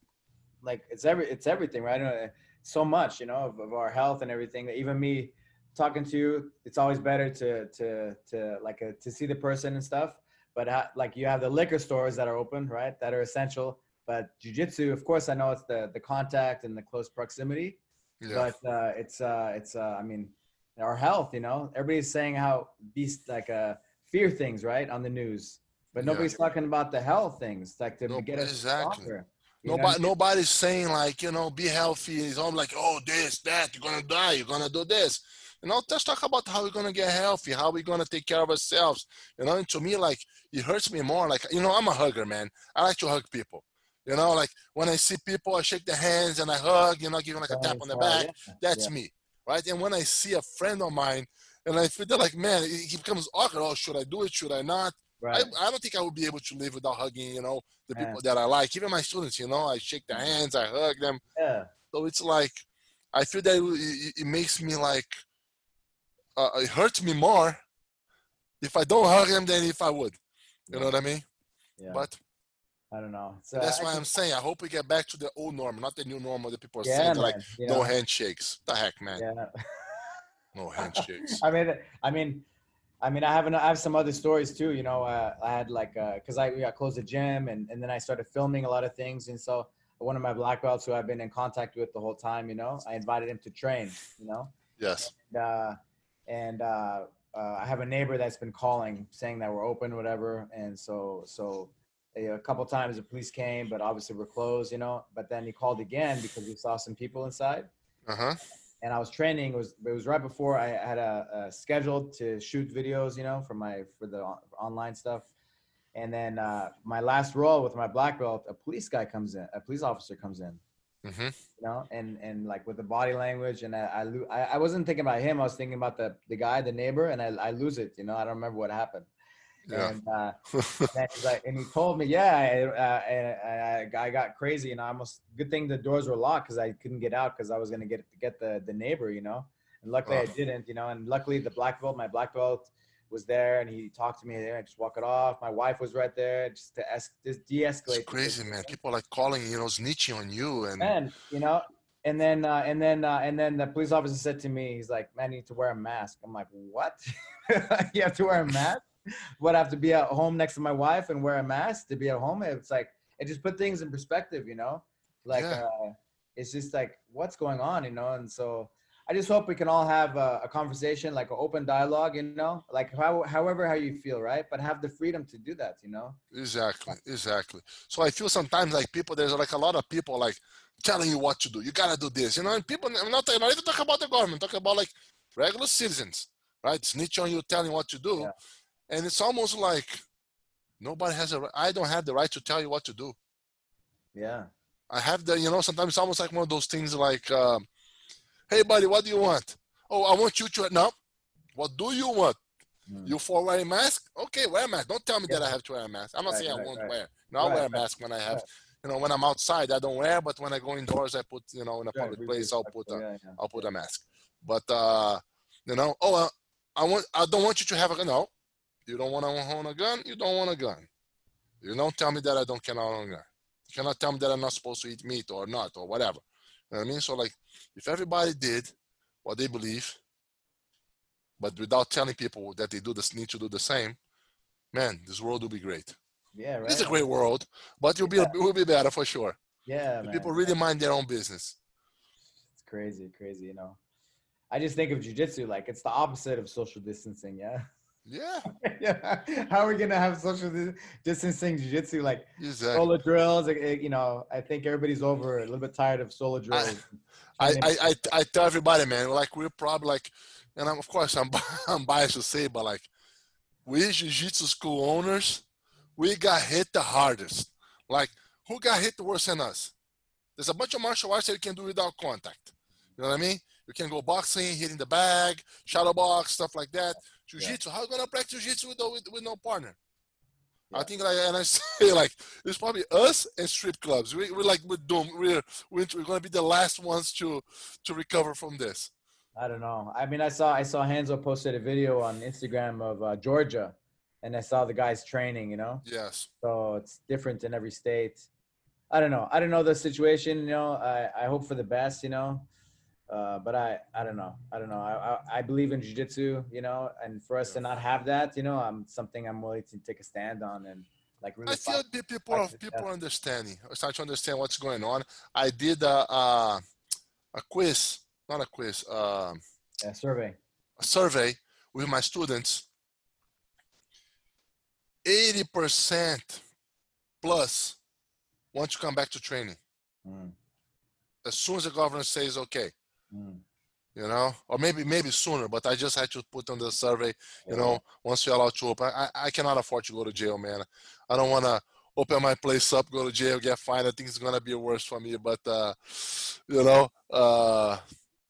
like it's every it's everything right Uh, so much you know of, of our health and everything even me talking to you it's always better to to to like a, to see the person and stuff but like you have the liquor stores that are open right that are essential but jujitsu of course i know it's the the contact and the close proximity Yeah. but uh, it's uh, it's uh, I mean, our health. You know, everybody's saying how these like uh, fear things right on the news, but Yeah. nobody's talking about the health things like to No, get us exactly. stronger. I Nobody, nobody's saying like you know be healthy. It's all like oh this that you're gonna die. You're gonna do this. You know, let's talk about how we're gonna get healthy, how we're gonna take care of ourselves. You know, and to me, like it hurts me more. Like you know, I'm a hugger, man. I like to hug people. You know, like when I see people, I shake their hands and I hug. You know, give them like a tap on the back. That's yeah. me, right? And when I see a friend of mine, and I feel that like, man, it, it becomes awkward. Oh, should I do it? Should I not? Right. I, I don't think I would be able to live without hugging, you know, the Yeah. people that I like. Even my students, you know, I shake their hands, I hug them. yeah. So it's like, I feel that it, it, it makes me like, uh, it hurts me more if I don't hug them than if I would. You know what I mean? Yeah. But I don't know. So that's I why I'm saying I hope we get back to the old normal, not the new normal that people are yeah, saying. man. Like, you no handshakes. The heck, man? yeah. No handshakes. I mean, I mean, I mean, I have an, I have some other stories too. You know, uh, I had like because I, I closed the gym and and then I started filming a lot of things, and so one of my black belts who I've been in contact with the whole time, you know, I invited him to train. You know, yes. and, uh, and uh, uh, I have a neighbor that's been calling saying that we're open, whatever, and so so. A couple times the police came, but obviously we're closed, you know. But then he called again because we saw some people inside Uh huh. And I was training. It was it was right before I had a, a scheduled to shoot videos, you know, for my for the on- online stuff. And then uh, my last roll with my black belt, a police guy comes in, a police officer comes in, Mm-hmm. you know, and and like with the body language, and I I, I, I wasn't thinking about him. I was thinking about the the guy, the neighbor, and I I lose it, you know. I don't remember what happened. Yeah. And uh, and he's like, and he told me, yeah, I, uh, and I, I got crazy, and I almost good thing the doors were locked because I couldn't get out because I was gonna get get the the neighbor, you know. And luckily I Oh. didn't, you know. And luckily the black belt, my black belt, was there, and he talked to me there. I just walk it off. My wife was right there, just to es- just de-escalate. It's crazy, man. People like calling, you know, snitching on you, and Man, you know. And then uh, and then uh, and then the police officer said to me, he's like, "Man, you need to wear a mask." I'm like, "What? you have to wear a mask? What? I have to be at home next to my wife and wear a mask to be at home?" It's like it just put things in perspective, you know. Like Yeah. uh, it's just like what's going on, you know. And so I just hope we can all have a, a conversation, like an open dialogue, you know, like how, however how you feel, right? But have the freedom to do that, you know. Exactly, exactly. So I feel sometimes like people, there's like a lot of people like telling you what to do. You gotta do this, you know. And people, I'm not, I'm not even talking about the government, talking about like regular citizens, right? Snitch on you, telling what to do, Yeah. And it's almost like nobody has a. I don't have the right to tell you what to do. Yeah. I have the, you know, sometimes it's almost like one of those things like, um, hey, buddy, what do you want? Oh, I want you to, no. What do you want? Mm. You for wearing mask? Okay, wear a mask. Don't tell me that I have to wear a mask. I'm not Right, saying I won't right. wear. No, I'll Right, wear a mask when I have, right. you know, when I'm outside, I don't wear, but when I go indoors, I put, you know, in a public be place, I'll put a, yeah, yeah. I'll put a mask. But, uh, you know, oh, uh, I want, I don't want you to have a. No, you don't want to own a gun. You don't want a gun. You don't tell me that I don't cannot own a gun. You cannot tell me that I'm not supposed to eat meat or not or whatever. You know what I mean? So like, if everybody did what they believe, but without telling people that they do this, need to do the same, man, this world will be great. Yeah, right. It's a great world, but it'll be it will be better for sure. Yeah, people really mind their own business. It's crazy, crazy, you know. I just think of jujitsu like it's the opposite of social distancing, yeah. Yeah, yeah. How are we gonna have social dis- distancing jujitsu like exactly. solo drills? like, eh, you know, I think everybody's over a little bit tired of solo drills. I, I, I, I tell everybody, man, like we're probably like, and I'm, of course I'm, I'm biased to say, but like we jiu-jitsu school owners, we got hit the hardest. Like who got hit worse than us? There's a bunch of martial arts that you can do without contact. You know what I mean? You can go boxing, hitting the bag, shadow box, stuff like that. Jiu-jitsu, how you gonna practice jiu-jitsu with, with, with no partner? I think like, and I say like, it's probably us and strip clubs. We, we're like, we're doomed. We're, we're, we're gonna be the last ones to, to recover from this. I don't know. I mean, I saw I saw Hanzo posted a video on Instagram of uh, Georgia, and I saw the guys training. You know, Yes. so it's different in every state. I don't know. I don't know the situation. You know, I I hope for the best. You know, uh, but I I don't know. I don't know. I I, I believe in jujitsu. You know, and for us to not have that, you know, I'm something I'm willing to take a stand on and like really. I feel that people are fight to the people are understanding. are starting to understand what's going on. I did a, a, a quiz not a quiz, uh, Yeah, survey. a survey with my students. 80% plus want to come back to training Mm, as soon as the governor says okay. Mm. you know, or maybe maybe sooner. But I just had to put on the survey, you Yeah. know, once we're allowed to open. I, I cannot afford to go to jail, man. I don't want to open my place up, go to jail, get fined. I think it's gonna be worse for me. But uh, you know, uh,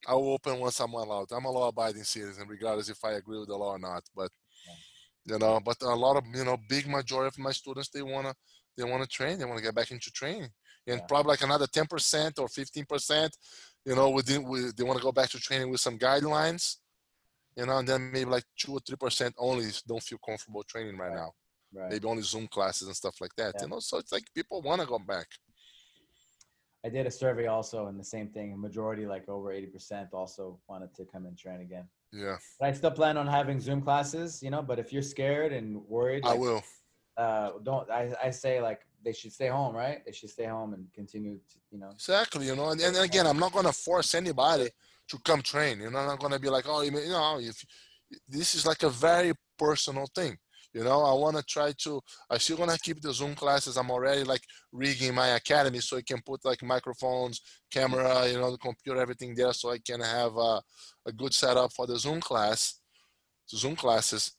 I will open once I'm allowed. I'm a law-abiding citizen, regardless if I agree with the law or not. But you know, but a lot of you know, big majority of my students they wanna they wanna train, they wanna get back into training, and Yeah. probably like another ten percent or fifteen percent you know, within we, they want to go back to training with some guidelines, you know, and then maybe like two or three percent only don't feel comfortable training right, Right. now. Right. Maybe only Zoom classes and stuff like that. Yeah. You know, so it's like people want to go back. I did a survey also, and the same thing. A majority, like over eighty percent, also wanted to come and train again. Yeah, But I still plan on having Zoom classes, you know. But if you're scared and worried, I will. uh, don't. I, I say like they should stay home, right? They should stay home and continue to, you know. Exactly. You know, and, and again, I'm not gonna force anybody to come train. You know, I'm not gonna be like, oh, you know, if this is like a very personal thing. You know, I want to try to. I still want to keep the Zoom classes. I'm already like rigging my academy so I can put like microphones, camera, you know, the computer, everything there, so I can have a, a good setup for the Zoom class, Zoom classes.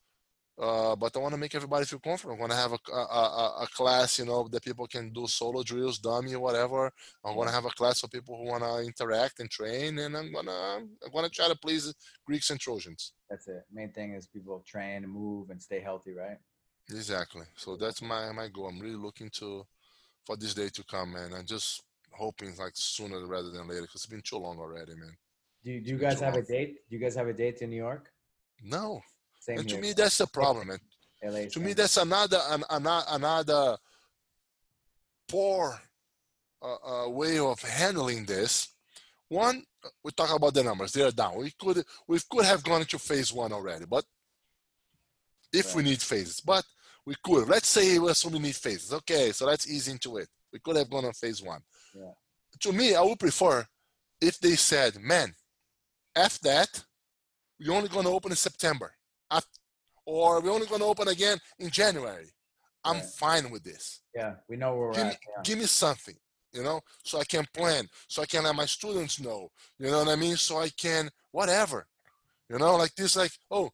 Uh, but I want to make everybody feel comfortable. I want to have a, a, a, class, you know, that people can do solo drills, dummy, whatever. I'm gonna have a class for people who wanna interact and train, and I'm gonna I'm gonna try to please Greeks and Trojans. That's it. Main thing is people train and move and stay healthy, right? Exactly. So that's my my goal. I'm really looking to for this day to come, man. I'm just hoping like sooner rather than later because it's been too long already, man. Do you, do you guys have a date? Do you guys have a date in New York? No, Same and to here. me that's the problem. LA. To me that's another an, another another poor uh, uh, way of handling this. One, we talk about the numbers; they're down. We could we could have gone into phase one already, but if we need phases, but we could. Let's say we assume we need phases. Okay, so let's ease into it. We could have gone on phase one. Yeah. To me, I would prefer if they said, "Man, f that, we're only going to open in September, Or we're only going to open again in January." I'm Right. fine with this Yeah, we know where we're give me. Yeah. give me something, you know, so I can plan, so I can let my students know, you know what I mean? So I can, whatever, you know, like this, like, oh,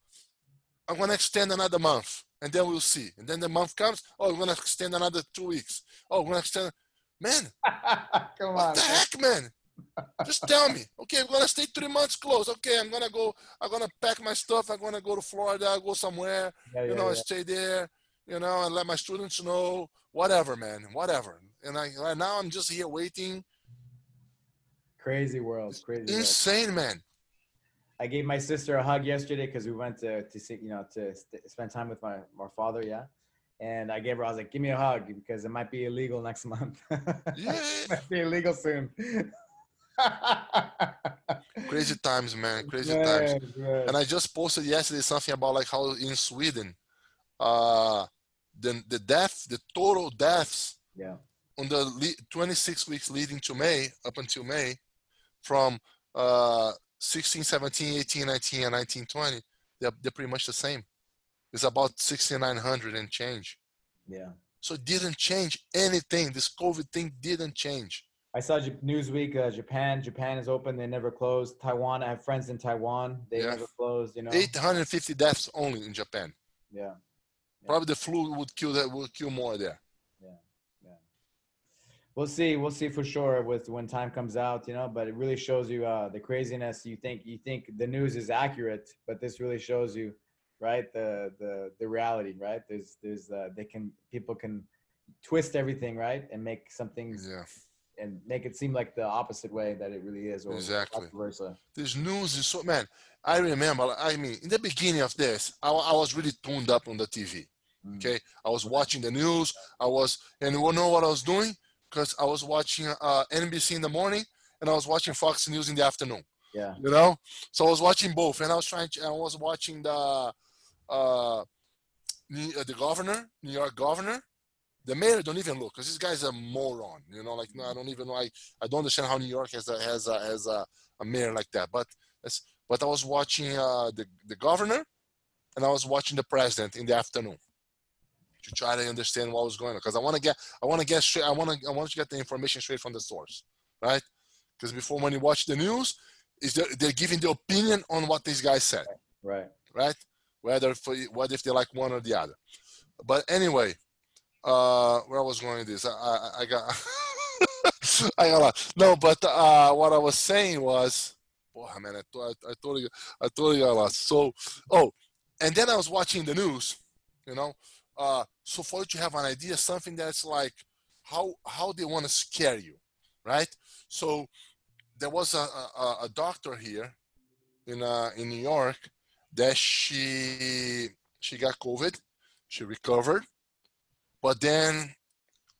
I'm going to extend another month and then we'll see. And then the month comes, oh, we're going to extend another two weeks. Oh, we're going to extend, man, Come what on. the man. heck, man? Just tell me, okay, I'm going to stay three months close. Okay, I'm going to go, I'm going to pack my stuff. I'm going to go to Florida, go somewhere, Yeah, you yeah, know, yeah. stay there, you know, and let my students know, whatever, man, whatever. And I right now I'm just here waiting. Crazy world. Crazy world. Insane, man. I gave my sister a hug yesterday because we went to to see, you know, to st- spend time with my my father. Yeah. And I gave her, I was like, give me a hug because it might be illegal next month. Yeah. might be illegal soon. Crazy times, man. Crazy times. And I just posted yesterday something about like how in Sweden, uh, the the death, the total deaths yeah. on the le- 26 weeks leading to May, up until May, from uh 16, 17, 18, 19, and 19, 20, they're, they're pretty much the same. It's about 6,900 and change. Yeah. So it didn't change anything. This COVID thing didn't change. I saw J- Newsweek, uh, Japan. Japan is open. They never closed. Taiwan. I have friends in Taiwan. They Yeah. never closed. You know. 850 deaths only in Japan. Yeah. Probably the flu would kill that would kill more there. Yeah, yeah. We'll see. We'll see for sure with when time comes out. You know, but it really shows you uh, the craziness. You think you think the news is accurate, but this really shows you, right? The the the reality, right? There's there's uh, they can people can twist everything, right, and make something. Yeah, and make it seem like the opposite way that it really is, or Exactly. vice versa. this news is so man. I remember. I mean, in the beginning of this, I, I was really tuned up on the TV. Mm. Okay, I was watching the news. I was, and you know what I was doing? Because I was watching uh, NBC in the morning and I was watching Fox News in the afternoon. Yeah. You know, so I was watching both, and I was trying. To, I was watching the uh, uh, the governor, New York governor, the mayor don't even look because this guy's a moron. You know, like no, I don't even know. I, I don't understand how New York has a has a has a, a mayor like that. But but I was watching uh, the the governor, and I was watching the president in the afternoon to try to understand what was going on because I want to get I want to get straight. I want to I want to get the information straight from the source, right? Because before when you watch the news, is they're, they're giving the opinion on what these guys said, Right. right? Whether for what if they like one or the other. But anyway, uh, where I was going with this, I, I, I got, I got a lot. No, but uh, what I was saying was, boy, man, I, I, thought I totally, I totally got lost. So, oh, and then I was watching the news, you know. Uh, so for you to have an idea, something that's like how how they want to scare you, right? So there was a, a, a doctor here in uh, in New York that she she got COVID, she recovered, but then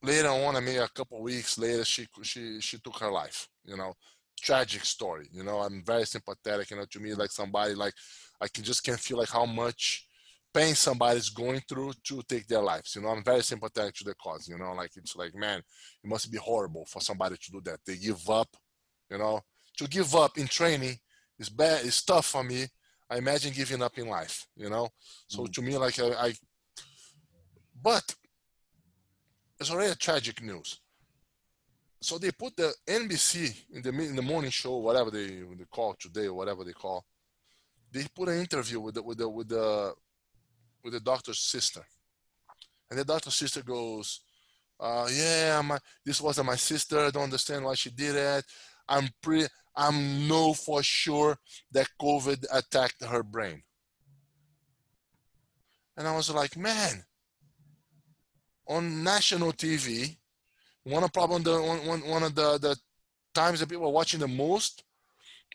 later on, I mean, a couple weeks later, she she she took her life. You know, tragic story. You know, I'm very sympathetic. You know, to me, like somebody like I can just can feel like how much pain somebody's going through to take their lives. You know, I'm very sympathetic to the cause. You know, like it's like man, it must be horrible for somebody to do that. They give up. You know, to give up in training is bad. It's tough for me. I imagine giving up in life. You know, so mm. to me, like I, I but it's already a tragic news. So they put the NBC in the in the morning show, whatever they they call today or whatever they call. They put an interview with the with the with the with the doctor's sister, and the doctor's sister goes, uh, "Yeah, my this wasn't my sister. I don't understand why she did it. I'm pretty. I'm know for sure that COVID attacked her brain." And I was like, "Man, on national TV. One of problem the one, one of the, the times that people are watching the most.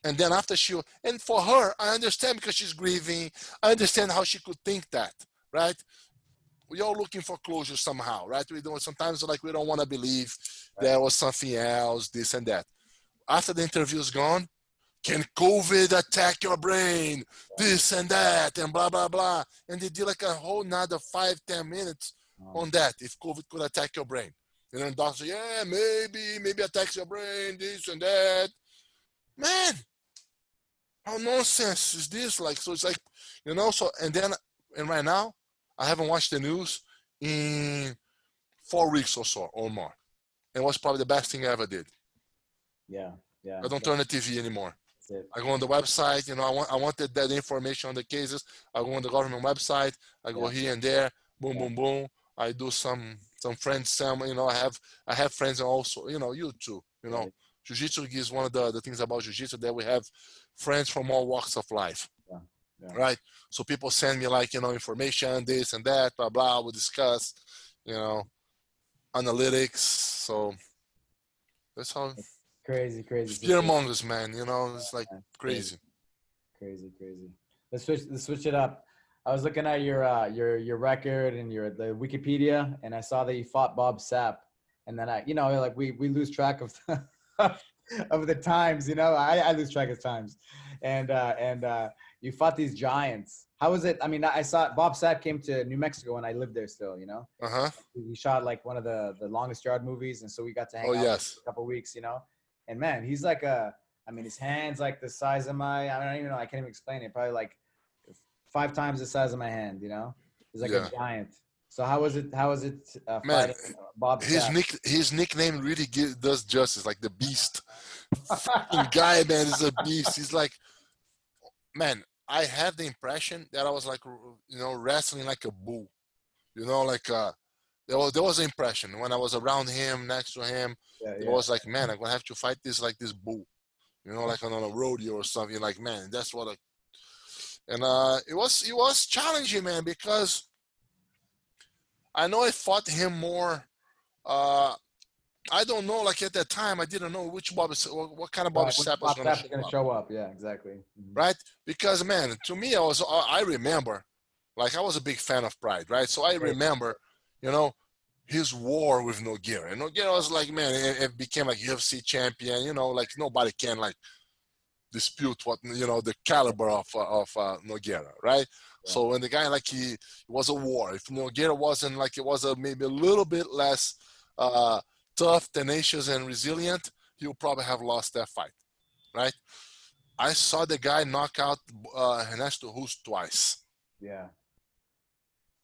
And then after she and for her, I understand because she's grieving. I understand how she could think that, right? We all looking for closure somehow, right? We don't sometimes like we don't want to believe right. there was something else, this and that. After the interview is gone, can COVID attack your brain? This and that, and blah blah blah. And they did like a whole another five, ten minutes on that if COVID could attack your brain. And then doctors say, yeah, maybe, maybe attacks your brain, this and that. Man, how nonsense is this? Like, so it's like, you know, so, and then, and right now, I haven't watched the news in four weeks or so or more. And was probably the best thing I ever did. Yeah, yeah. I don't turn the TV anymore. I go on the website, you know, I want I wanted that information on the cases. I go on the government website, I go yeah. here and there, boom, yeah. boom, boom. I do some some friends some you know I have I have friends also you know you too you know. Right. jiu-jitsu is one of the, the things about jiu-jitsu that we have friends from all walks of life. Yeah. Yeah. right? So people send me like you know information this and that blah blah we discuss you know analytics so that's how crazy crazy fear mongers man you know it's like crazy. Crazy crazy. Let's switch let's switch it up I was looking at your uh, your your record and your the Wikipedia, and I saw that you fought Bob Sapp, and then I, you know, like we we lose track of the, of the times. You know, I, I lose track of times, and uh, and uh, you fought these giants. How was it? I mean, I saw Bob Sapp came to New Mexico, and I lived there still. You know, uh huh. He shot like one of the the longest yard movies, and so we got to hang oh, out yes. a couple weeks. You know, and man, he's like a. I mean, his hands like the size of my. I don't even know. I can't even explain it. Probably like five times the size of my hand. You know, he's like yeah. a giant. So how was it? How was it? Uh, Man, Bob. His nick, his nickname really does justice. Like the beast, fucking guy, man, is a beast. He's like, man. I had the impression that I was like, you know, wrestling like a bull. You know, like uh, there was there was an impression when I was around him, next to him. Yeah, yeah. It was like, man, I'm gonna have to fight this like this bull. You know, like on a rodeo or something. Like, man, that's what I and uh, it was it was challenging, man, because I know I fought him more. Uh, I don't know, like at that time, I didn't know which Bob, what kind of Bob right, Sapp was going to show, show up. Yeah, exactly. Mm-hmm. Right, because man, to me, I was I remember, like I was a big fan of Pride, right? So I remember, you know, his war with Nogueira. And Nogueira was like, man, it, it became like UFC champion. You know, like nobody can like dispute what you know the caliber of uh, of uh, Nogueira, right? So when the guy like he it was a war. If Nogueira wasn't like it was a maybe a little bit less uh, tough, tenacious, and resilient, he'll probably have lost that fight, right? I saw the guy knock out uh, Ernesto Hoost twice. Yeah.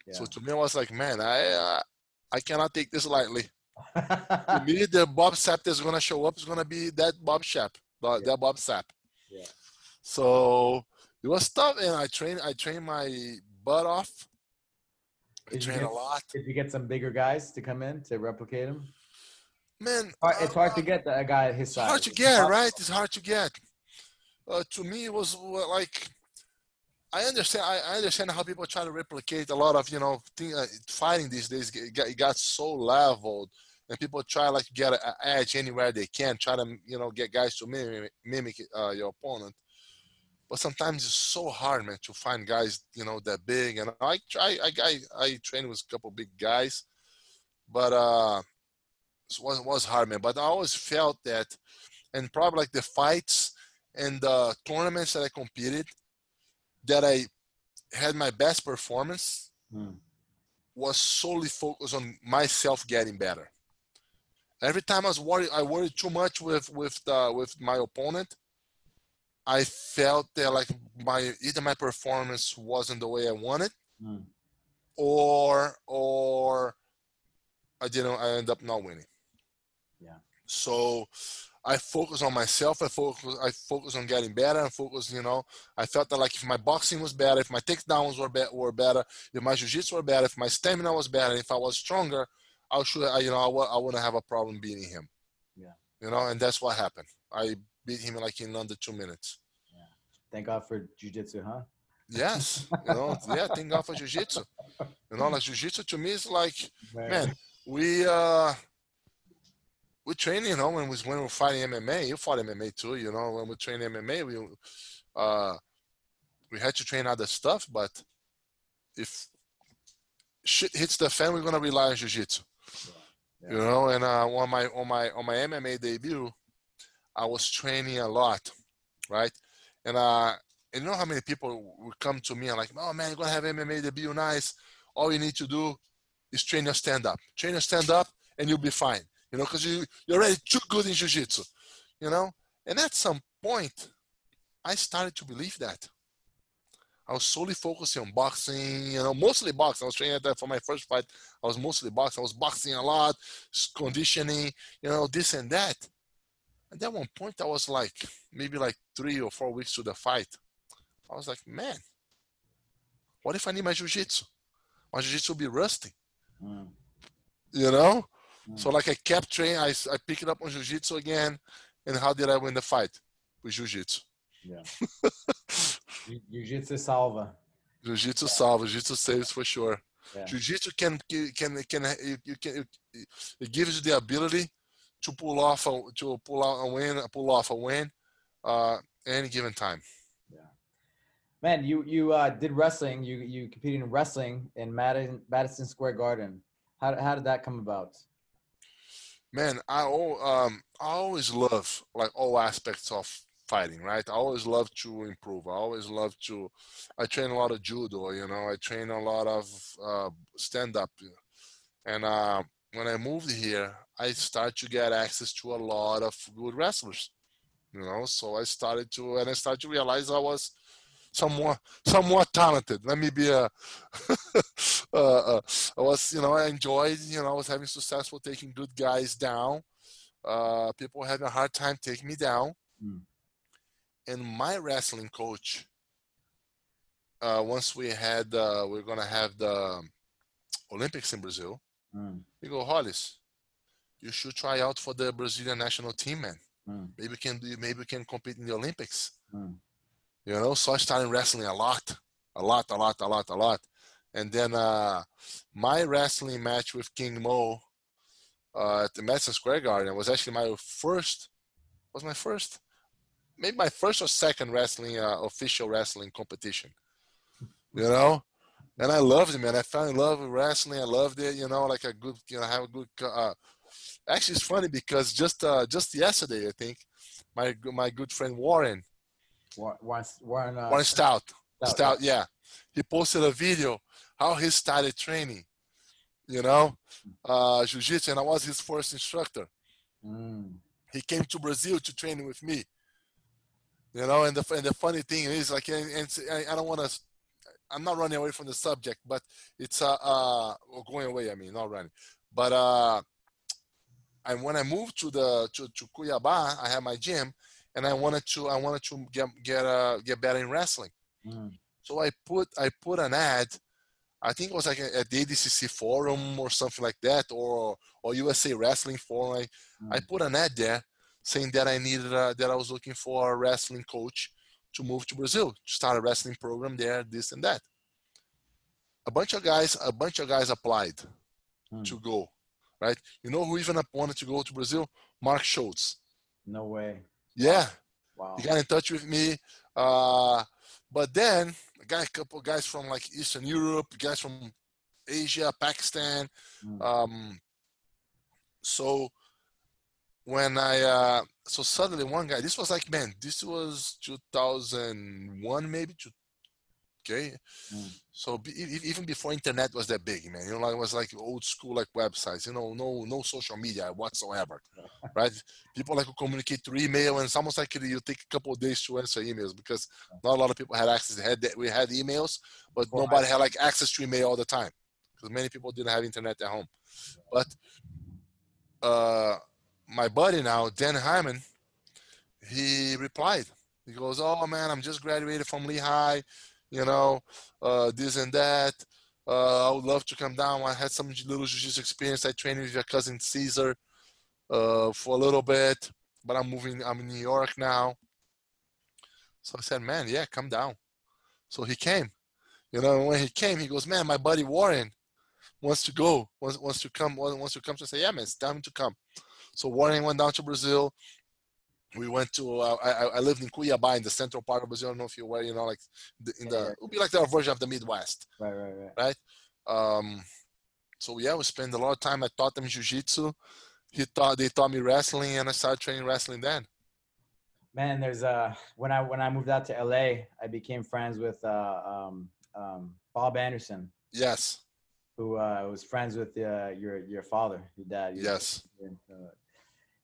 yeah. So to me, I was like, man, I uh, I cannot take this lightly. to me, the Bob Sapp that's gonna show up is gonna be that Bob Sapp, yeah. that Bob Sapp. Yeah. So it was tough, and I trained. I trained my butt off. I Did you trained get- a lot. Did you get some bigger guys to come in to replicate him? Man, It's hard to uh, get a guy his It's size. hard to get, right? It's hard to get. Uh, to me, it was uh, like I understand. I, I understand how people try to replicate a lot of you know thing, uh, fighting these days. It got, it got so leveled, and people try like to get an edge anywhere they can. Try to you know get guys to mimic, mimic uh, your opponent. But sometimes it's so hard, man, to find guys you know that big. And I try. I I, I train with a couple big guys, but uh, it was was hard, man. But I always felt that, and probably like the fights and the tournaments that I competed, that I had my best performance Hmm. was solely focused on myself getting better. Every time I was worried, I worried too much with with the with my opponent. I felt that like my either my performance wasn't the way I wanted, Hmm. or or I didn't. I end up not winning. Yeah. So I focus on myself. I focus. I focus on getting better. I focus. You know, I felt that like if my boxing was better, if my takedowns were be- were better, if my jiu-jitsu were better, if my stamina was better, if I was stronger, I should. I, you know, I I wouldn't have a problem beating him. Yeah. You know, and that's what happened. I beat him like in under two minutes. Yeah. Thank God for jujitsu, huh? Yes. You know. yeah. Thank God for jiu-jitsu. You know, like jiu-jitsu to me is like man, we uh we train, you know, when we when we're fighting MMA, you fought MMA too, you know, when we train MMA, we uh we had to train other stuff, but if shit hits the fan, we're gonna rely on jiu-jitsu. Yeah. You know, and uh on my on my on my MMA debut, I was training a lot, right? And uh and you know how many people would come to me and like, oh man, you're gonna have MMA debut, nice. All you need to do is train your stand up. Train your stand up and you'll be fine. You know, because you, you're already too good in jiu-jitsu. You know? And at some point, I started to believe that. I was solely focusing on boxing, you know, mostly boxing. I was training at that for my first fight. I was mostly boxing. I was boxing a lot, conditioning, you know, this and that. And at one point, I was like, maybe like three or four weeks to the fight. I was like, man, what if I need my jiu-jitsu? My jiu-jitsu will be rusty, Mm. you know? Mm. So like I kept training, I, I picked it up on jiu-jitsu again. And how did I win the fight? With jiu-jitsu. Yeah. Jiu- Jiu-jitsu salva. Jiu-jitsu salva, jiu-jitsu saves for sure. Yeah. Jiu-jitsu can can can you, you can it, it gives you the ability to pull off a, to pull out a win, pull off a win, uh, any given time. Yeah, Man, you you uh, did wrestling. You you competed in wrestling in Madison Madison Square Garden. How how did that come about? Man, I al- um I always love like all aspects of fighting, right? I always love to improve. I always love to. I train a lot of judo, you know. I train a lot of uh, stand up, and uh, when I moved here, I start to get access to a lot of good wrestlers, you know. So I started to, and I started to realize I was somewhat somewhat talented. Let me be a. uh, uh, I was, you know, I enjoyed, you know, I was having successful taking good guys down. Uh, people having a hard time taking me down. Hmm. And my wrestling coach, uh, once we had, uh, we are gonna have the Olympics in Brazil. Mm. He go, Rolles, you should try out for the Brazilian national team, man. Mm. Maybe can do, maybe can compete in the Olympics. Mm. You know, so I started wrestling a lot, a lot, a lot, a lot, a lot. And then uh, my wrestling match with King Mo uh, at the Madison Square Garden was actually my first, was my first, maybe my first or second wrestling, uh, official wrestling competition. You know? And I loved it, man. I fell in love with wrestling. I loved it, you know, like a good, you know, have a good, uh, actually it's funny because just, uh, just yesterday, I think, my, my good friend Warren, Warren, Warren, uh, Warren Stout, Stout, Stout, yeah. He posted a video how he started training. You know, uh, jiu-jitsu, and I was his first instructor. Mm. He came to Brazil to train with me. You know, and the and the funny thing is, like, and, and I, I don't want to. I'm not running away from the subject, but it's uh, uh going away. I mean, not running, but uh, and when I moved to the to, to Cuiabá, I had my gym, and I wanted to I wanted to get get uh get better in wrestling. Mm. So I put I put an ad. I think it was like at the ADCC forum or something like that, or or USA Wrestling forum. I, I Mm. put an ad there saying that I needed a, that I was looking for a wrestling coach to move to Brazil to start a wrestling program there, this and that. A bunch of guys, a bunch of guys applied Hmm. to go, right? You know who even wanted to go to Brazil? Mark Schultz. No way. Yeah, Wow. he got in touch with me. Uh, but then a guy, a couple guys from like Eastern Europe, guys from Asia, Pakistan. Mm. Um, so when I, uh, so suddenly one guy, this was like, man, this was 2001, maybe. Two, okay. Mm. So be, even before internet was that big, man, you know, like it was like old school, like websites, you know, no, no social media whatsoever, right? People like to communicate through email, and it's almost like you take a couple of days to answer emails because not a lot of people had access. Had that we had emails, but Well, nobody had like access to email all the time because many people didn't have internet at home. But uh, my buddy now, Dan Hyman, he replied. He goes, "Oh man, I'm just graduated from Lehigh, you know, uh, this and that. Uh, I would love to come down. I had some little jiu-jitsu experience. I trained with your cousin Cesar uh, for a little bit, but I'm moving. I'm in New York now. So I said, man, yeah, come down. So he came. You know, when he came, he goes, man, my buddy Warren wants to go, wants, wants to come, wants to come to say, yeah, man, it's time to come. So Warren went down to Brazil. We went to, uh, I, I lived in Cuiabá in the central part of Brazil. I don't know if you were, you know, like the, in the, Yeah, yeah. it would be like the version of the Midwest. Right, right, right. Um, so yeah, we spent a lot of time. I taught them jiu-jitsu. He taught, they taught me wrestling and I started training wrestling then. Man, there's uh when I when I moved out to LA, I became friends with uh um um Bob Anderson, Yes. who uh was friends with uh, your your father, your dad. your- Yes. uh,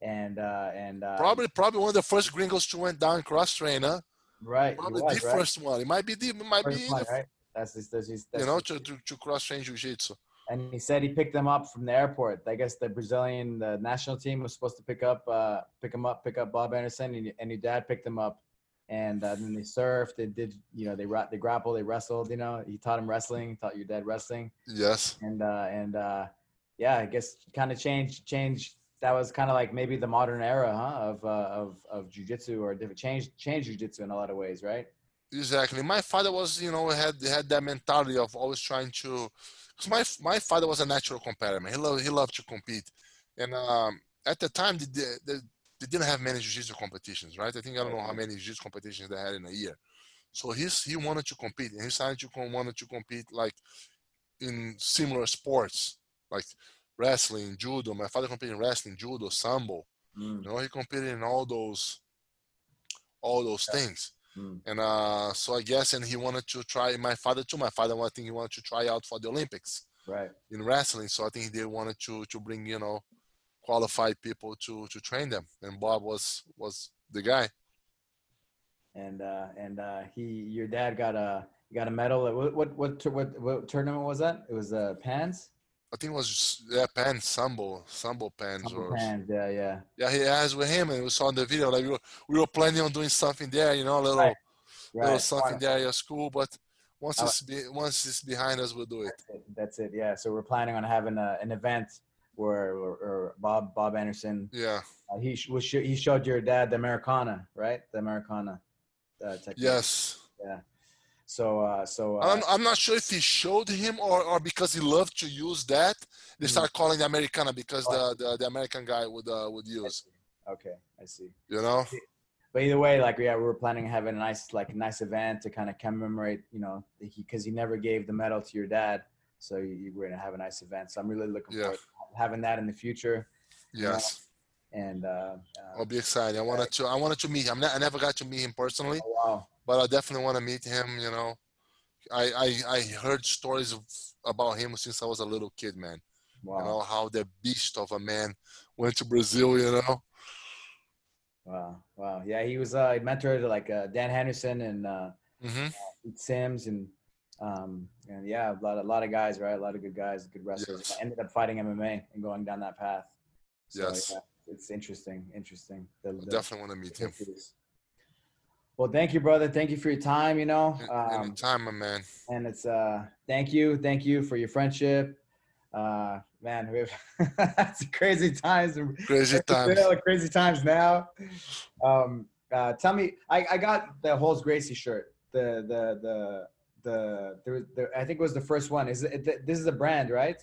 And uh and uh Probably, probably one of the first gringos to went down cross trainer. right, Probably was, the right? first one. It might be the, it might First be, one, the, right? That's his, that's that's you know, to, to, to cross train jiu-jitsu. and he said he picked them up from the airport. I guess the Brazilian the national team was supposed to pick up uh, pick him up, pick up Bob Anderson, and, and your dad picked him up. And uh, then they surfed. They did, you know, they they grappled, they wrestled. You know, he taught him wrestling. Taught your dad wrestling. Yes. And uh, and uh, yeah, I guess kind of changed changed. That was kind of like maybe the modern era, huh? Of uh, of of jujitsu or different change change jujitsu in a lot of ways, right? Exactly. My father was, you know, had had that mentality of always trying to. Because my my father was a natural competitor. Man. He loved he loved to compete, and um, at the time they, they, they they didn't have many jiu-jitsu competitions, right? I think I don't know how many jiu-jitsu competitions they had in a year. So he's he wanted to compete, and he started to wanted to compete like in similar sports, like wrestling, judo. My father competed in wrestling, judo, sambo. Mm, You know, he competed in all those all those Yeah. things. mm, And uh, so I guess, and he wanted to try. My father too. My father, I think he wanted to try out for the Olympics right. in wrestling. So I think they wanted to to bring you know qualified people to to train them. And Bob was was the guy. and uh, and uh, he your dad got a got a medal. What what what, what, what tournament was that? It was uh, Pans. I think it was yeah, pans, sambo, sambo pans, Sambo or Pans. Yeah, yeah. yeah, he asked with him, and we saw in the video like we were, we were planning on doing something there, you know, a little Right, little Right. something there at your school. But once Uh, it's be, once it's behind us, we'll do it. That's it. That's it. Yeah. So we're planning on having a, an event where, where, where Bob Bob Anderson Yeah. uh, he was he showed your dad the Americana, right? The Americana. Uh, technique. Yes. So uh, so uh, I'm, I'm not sure if he showed him or, or because he loved to use that. They Mhm. start calling the Americana because Oh. the, the, the American guy would uh, would use. okay, I see. You know? But either way, like yeah, we were planning on having a nice like a nice event to kind of commemorate, you know, because he, never gave the medal to your dad, so you, you we're gonna have a nice event. So I'm really looking Yeah. forward to having that in the future. Yes. And uh, uh, I'll be excited. I wanted to I wanted to meet him. I never got to meet him personally, oh, wow, but I definitely want to meet him. You know, I, I I heard stories of, about him since I was a little kid, man. Wow. You know how the beast of a man went to Brazil. You know. Wow. Wow. Yeah, he was uh, mentor to like uh, Dan Henderson and uh, hmm Pete Sims and um and yeah, a lot a lot of guys, right? A lot of good guys, good wrestlers. Yes. I ended up fighting MMA and going down that path. So, Yes. yeah, it's interesting. Interesting. The- I the- definitely want to meet him. Well, thank you, brother. Thank you for your time. You know, um, Anytime, my man. and it's uh, thank you, thank you for your friendship. Uh, man, we've it's crazy times. Crazy times. Crazy times now. Um, uh, tell me, I, I got the Rolles Gracie shirt. The the the the, the, the I think it was the first one. Is it? This is a brand, right?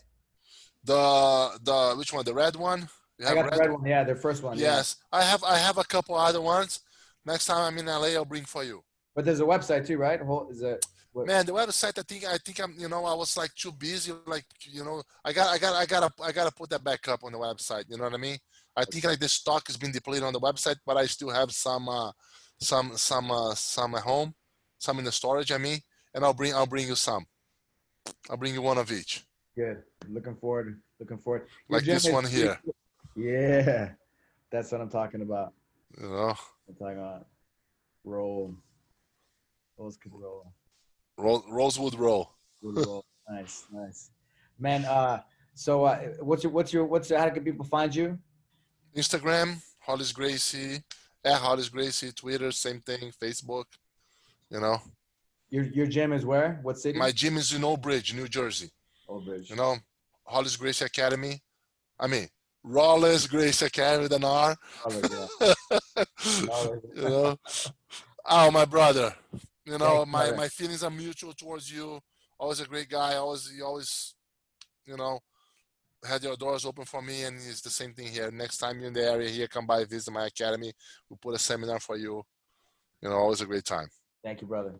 The the which one? The red one. You I have got the red one. Yeah, their first one. yeah. Yes, I have. I have a couple other ones. Next time I'm in LA, I'll bring for you. But there's a website too, right? Is it? What- Man, the website. I think. I think I'm. You know, I was like too busy. Like you know, I got. I got. I gotta. I gotta put that back up on the website. You know what I mean? I think like the stock has been depleted on the website, but I still have some. Uh, some. Some. Uh, some at home. Some in the storage. I mean, and I'll bring. I'll bring you some. I'll bring you one of each. Good. Looking forward. Looking forward. Your Like this is- one here. Yeah, that's what I'm talking about. You know, I'm talking about roll. Those could roll. Ro- Rosewood roll. Good roll. nice, nice, man. Uh, so uh, what's your what's your what's your, how can people find you? Instagram, Rolles Gracie, at Rolles Gracie, Twitter, same thing, Facebook. You know, Your your gym is where? What city? my gym is in Old Bridge, New Jersey. Old Bridge. You know, Rolles Gracie Academy. I mean, Rolles Gracie Academy with an R. Oh, yeah. Oh, you know, oh my brother. You know, my my feelings are mutual towards you. Always a great guy. Always, you always, you know, had your doors open for me, and it's the same thing here. Next time you're in the area here, come by visit my academy. We'll put a seminar for you. You know, always a great time. Thank you, brother.